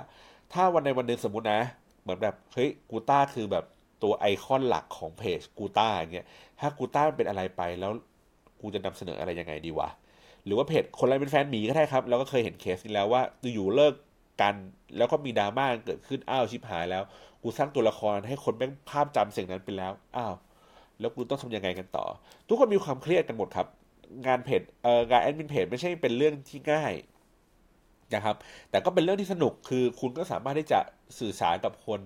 ถ้าวันในวันหนึ่งสมมุตินะ เหมือนแบบเฮ้ยกูต้าคือแบบตัวไอคอนหลักของเพจกูต้าอย่างเงี้ยถ้ากูต้าเป็นอะไรไปแล้วกูจะนำเสนออะไรยังไงดีวะหรือว่าเพจคนอะไรเป็นแฟนหมีก็ได้ครับ เราก็เคยเห็นเคสนี้แล้วว่าอยู่เลิกกันแล้วก็มีดราม่าเกิดขึ้นอ้าวชิบหายแล้ว กูสร้างตัวละครให้คนแม่งภาพจำสิ่งนั้นไปแล้วอ้าว แล้วกูต้องทำยังไงกันต่อ ทุกคนมีความเครียดกันหมดครับ งานเพจเอ่องานแอดมินเพจไม่ใช่เป็นเรื่องที่ง่ายนะครับ แต่ก็เป็นเรื่องที่สนุกคือคุณก็สามารถที่จะสื่อสารกับคน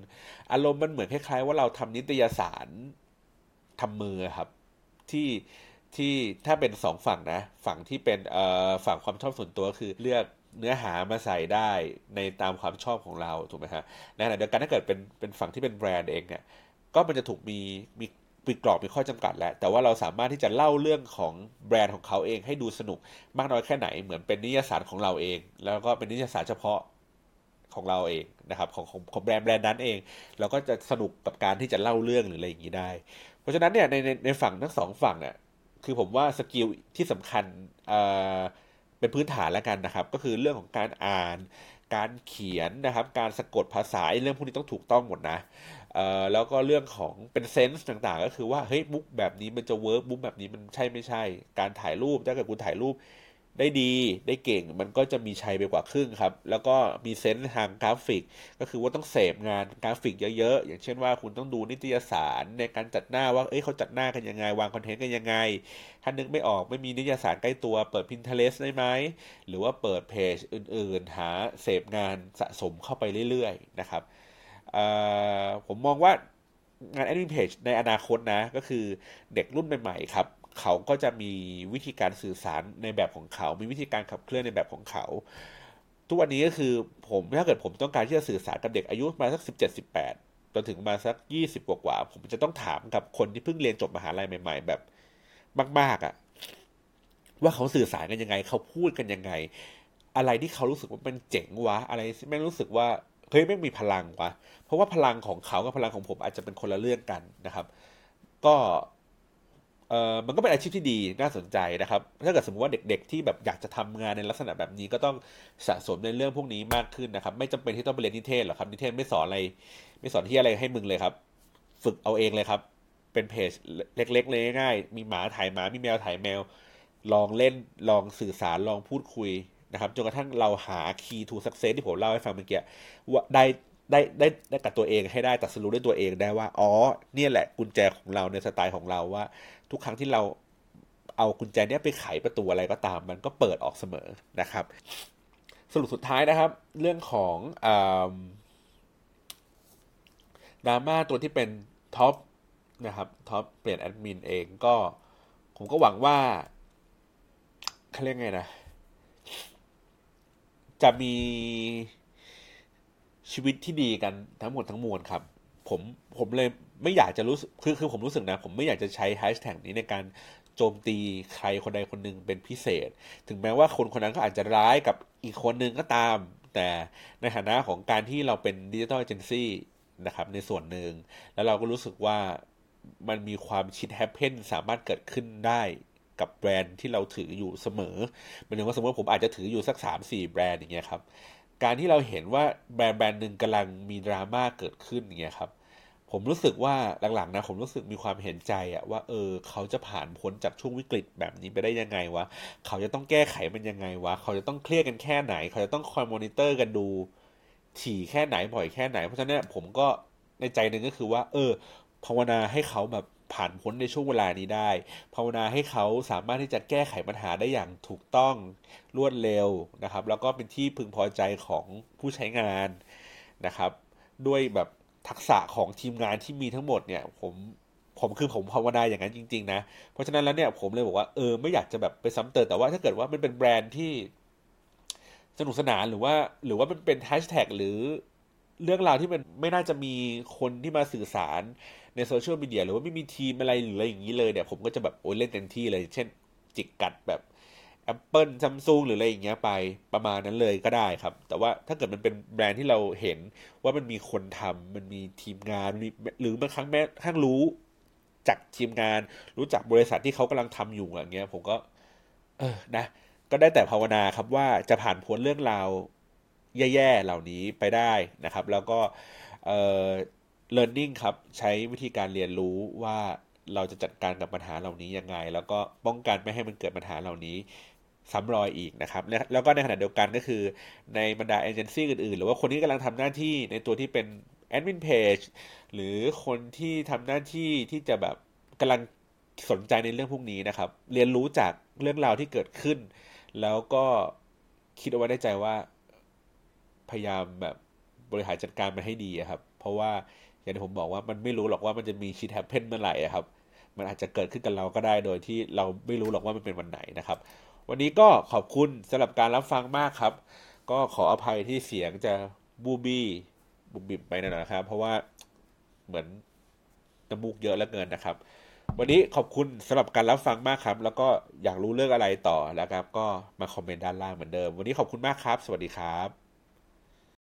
อารมณ์มันเหมือนคล้ายๆ ว่าเราทำนิตยสารทำมือครับ ที่ที่ถ้าเป็นสองฝั่งนะ ฝั่งที่เป็นเอ่อฝั่งความชอบส่วนตัวคือเลือกเนื้อหามาใส่ได้ในตามความชอบของเราถูกไหมฮะในขณะเดียวกันถ้าเกิดเป็นเป็นฝั่งที่เป็นแบรนด์เองเนี่ยก็มันจะถูกมีมี มีกรอบมีข้อจำกัดแล้วแต่ว่าเราสามารถที่จะเล่าเรื่องของแบรนด์ของเขาเองให้ดูสนุกมากน้อยแค่ไหน เหมือนเป็นนิยสารของเราเอง แล้วก็เป็นนิยสารเฉพาะของเราเองนะครับของของของแบรนด์แบรนด์นั้นเอง เราก็จะสนุกกับการที่จะเล่าเรื่องหรืออะไรอย่างนี้ได้ เพราะฉะนั้นเนี่ยในในในฝั่งทั้งสองฝั่งเนี่ยคือผมว่า skill ที่สำคัญเป็นพื้นฐานแล้วกันนะครับ ก็คือเรื่องของการอ่าน การเขียนนะครับ การสะกดภาษาเรื่องพวกนี้ต้องถูกต้องหมดนะ แล้วก็เรื่องของเป็น sense ต่างๆ ก็คือว่าเฮ้ย look แบบนี้มันจะ work look แบบนี้มันใช่ไม่ใช่ การถ่ายรูปถ้าเกิดคุณถ่ายรูปได้ดีได้เก่งมันก็จะมีชัยไปกว่าครึ่งครับ แล้วก็มี sense ทางกราฟิก ก็คือว่าต้องเสพงานกราฟิกเยอะๆ อย่างเช่นว่าคุณต้องดูนิตยสารในการจัดหน้าว่าเอ้ยเขาจัดหน้ากันยังไง วางคอนเทนต์กันยังไง ถ้านึกไม่ออกไม่มีนิตยสารใกล้ตัวเปิด Pinterest ได้ไหม หรือว่าเปิดเพจอื่นๆ หาเสพงานสะสมเข้าไปเรื่อยๆนะครับ ผมมองว่างานแอดมินเพจในอนาคตนะ ก็คือเด็กรุ่นใหม่ๆครับ เขาก็จะมีวิธีการสื่อสารในแบบของเขา มีวิธีการขับเคลื่อนในแบบของเขา ทุกวันนี้ก็คือผมถ้าเกิดผมต้องการที่จะสื่อสารกับเด็กอายุมาสักสิบเจ็ดสิบแปดจนถึงมาสักยี่สิบกว่าๆผมจะต้องถามกับคนที่เพิ่งเรียนจบมหาลัยใหม่ ๆ แบบมาก ๆอะ่ะ ว่าเขาสื่อสารกันยังไง เขาพูดกันยังไง อะไรที่เขารู้สึกว่ามันเจ๋งวะ อะไรที่แม่รู้สึกว่า เฮ้ยไม่มีพลังวะเพราะว่าพลังของเขากับพลังของผมอาจจะเป็นคนละเรื่องกันนะครับ ก็เออมันก็เป็นอาชีพที่ดีน่าสนใจนะครับ ถ้าเกิดสมมติว่าเด็ก ๆ ที่แบบอยากจะทำงานในลักษณะแบบนี้ก็ต้องสะสมในเรื่องพวกนี้มากขึ้นนะครับ ไม่จำเป็นที่ต้องไปเรียนนิเทศหรอกครับนิเทศไม่สอนอะไร ไม่สอนที่อะไรให้มึงเลยครับ ฝึกเอาเองเลยครับ เป็นเพจเล็ก ๆ เลยง่ายๆมีหมาถ่ายหมามีแมวถ่ายแมว ลองเล่นลองสื่อสารลองพูดคุย นะครับจนกระทั่งเราหา key to success ที่ผมเล่าให้ฟังเมื่อกี้ว่าได้ได้ได้ได้กับตัวเองให้ได้ตรัสรู้ด้วยตัวเองได้ว่า อ๋อ เนี่ยแหละกุญแจของเราในสไตล์ของเราว่า ทุกครั้งที่เราเอากุญแจเนี้ยไปไขประตูอะไรก็ตาม มันก็เปิดออกเสมอนะครับ สรุปสุดท้ายนะครับ เรื่องของดราม่าตัวที่เป็น top นะครับ top เปลี่ยนแอดมินเองก็ ผมก็หวังว่าเขาเรียกไงนะ จะมีชีวิตที่ดีกันทั้งหมดทั้งมวลครับ ผมผมเลยไม่อยากจะรู้สึกคือคือผมรู้สึกนะ ผมไม่อยากจะใช้แฮชแท็กนี้ในการโจมตีใครคนใดคนหนึ่งเป็นพิเศษ ถึงแม้ว่าคนคนนั้นก็อาจจะร้ายกับอีกคนนึงก็ตาม แต่ในฐานะของการที่เราเป็นดิจิทัลเอเจนซี่นะครับในส่วนหนึ่ง แล้วเราก็รู้สึกว่ามันมีความ shit happen สามารถเกิดขึ้นได้ กับแบรนด์ที่เราถืออยู่เสมอหมายถึงว่าสมมติผมอาจจะถืออยู่สัก 3 4 แบรนด์อย่างเงี้ยครับการที่เราเห็นว่าแบรนด์แบรนด์หนึ่งกำลังมีดราม่าเกิดขึ้นอย่างเงี้ยครับผมรู้สึกว่าหลังๆนะผมรู้สึกมีความเห็นใจอะว่าเออเขาจะผ่านพ้นจากช่วงวิกฤตแบบนี้ไปได้ยังไงวะเขาจะต้องแก้ไขมันยังไงวะเขาจะต้องเครียดกันแค่ไหน เขาจะต้องคอยมอนิเตอร์กันดู ถี่แค่ไหนบ่อยแค่ไหน เพราะฉะนั้นผมก็ในใจหนึ่งก็คือว่า เออ ภาวนาให้เขาแบบ ผ่านพ้นในช่วงเวลานี้ได้ ภาวนาให้เขาสามารถที่จะแก้ไขปัญหาได้อย่างถูกต้องรวดเร็วนะครับ แล้วก็เป็นที่พึงพอใจของผู้ใช้งานนะครับ ด้วยแบบทักษะของทีมงานที่มีทั้งหมดเนี่ยผมผมคือผมภาวนาอย่างนั้นจริง ๆ นะ เพราะฉะนั้นแล้วเนี่ยผมเลยบอกว่าเออไม่อยากจะแบบไปซ้ำเติมแต่ว่าถ้าเกิดว่ามันเป็นแบรนด์ที่สนุกสนานหรือว่าหรือว่ามันเป็นแฮชแท็กหรือ เรื่องราวที่มันไม่น่าจะมีคนที่มาสื่อสารในโซเชียลมีเดียหรือว่าไม่มีทีมอะไรหรืออะไรอย่างนี้เลยเนี่ยผมก็จะแบบโอ้ยเล่นเต็มที่เลย เช่น จิกกัดแบบ Apple Samsung หรืออะไรอย่างเงี้ยไปประมาณนั้นเลยก็ได้ครับ แต่ว่าถ้าเกิดมันเป็นแบรนด์ที่เราเห็นว่ามันมีคนทำมันมีทีมงานหรือบางครั้งแม้ทั้งรู้จากทีมงาน รู้จักบริษัทที่เขากำลังทำอยู่อย่างเงี้ย ผมก็ เออนะ ก็ได้แต่ภาวนาครับว่าจะผ่านพ้นเรื่องราว แย่ๆเหล่านี้ไปได้นะครับ แล้วก็เอ่อ learning ครับ ใช้วิธีการเรียนรู้ว่าเราจะจัดการกับปัญหาเหล่านี้ยังไง แล้วก็ป้องกันไม่ให้มันเกิดปัญหาเหล่านี้ซ้ำรอยอีกนะครับ แล้วก็ในขณะเดียวกันก็คือในบรรดาเอเจนซี่อื่นๆ หรือว่าคนที่กำลังทำหน้าที่ในตัวที่เป็นแอดมินเพจหรือคนที่ทำหน้าที่ที่จะแบบกำลังสนใจในเรื่องพวกนี้นะครับ เรียนรู้จากเรื่องราวที่เกิดขึ้น แล้วก็คิดเอาไว้ในใจว่า พยายามแบบบริหารจัดการมันให้ดีครับ เพราะว่าอย่างที่ผมบอกว่ามันไม่รู้หรอกว่ามันจะมีชิดแฮปเพนเมื่อไหร่ครับ มันอาจจะเกิดขึ้นกับเราก็ได้โดยที่เราไม่รู้หรอกว่ามันเป็นวันไหนนะครับ วันนี้ก็ขอบคุณสำหรับการรับฟังมากครับ ก็ขออภัยที่เสียงจะบูบี้บุบบิบไปนะครับ เพราะว่าเหมือนน้ำมูกเยอะแล้วเกินนะครับ วันนี้ขอบคุณสำหรับการรับฟังมากครับ แล้วก็อยากรู้เรื่องอะไรต่อแล้วครับ ก็มาคอมเมนต์ด้านล่างเหมือนเดิม วันนี้ขอบคุณมากครับ สวัสดีครับ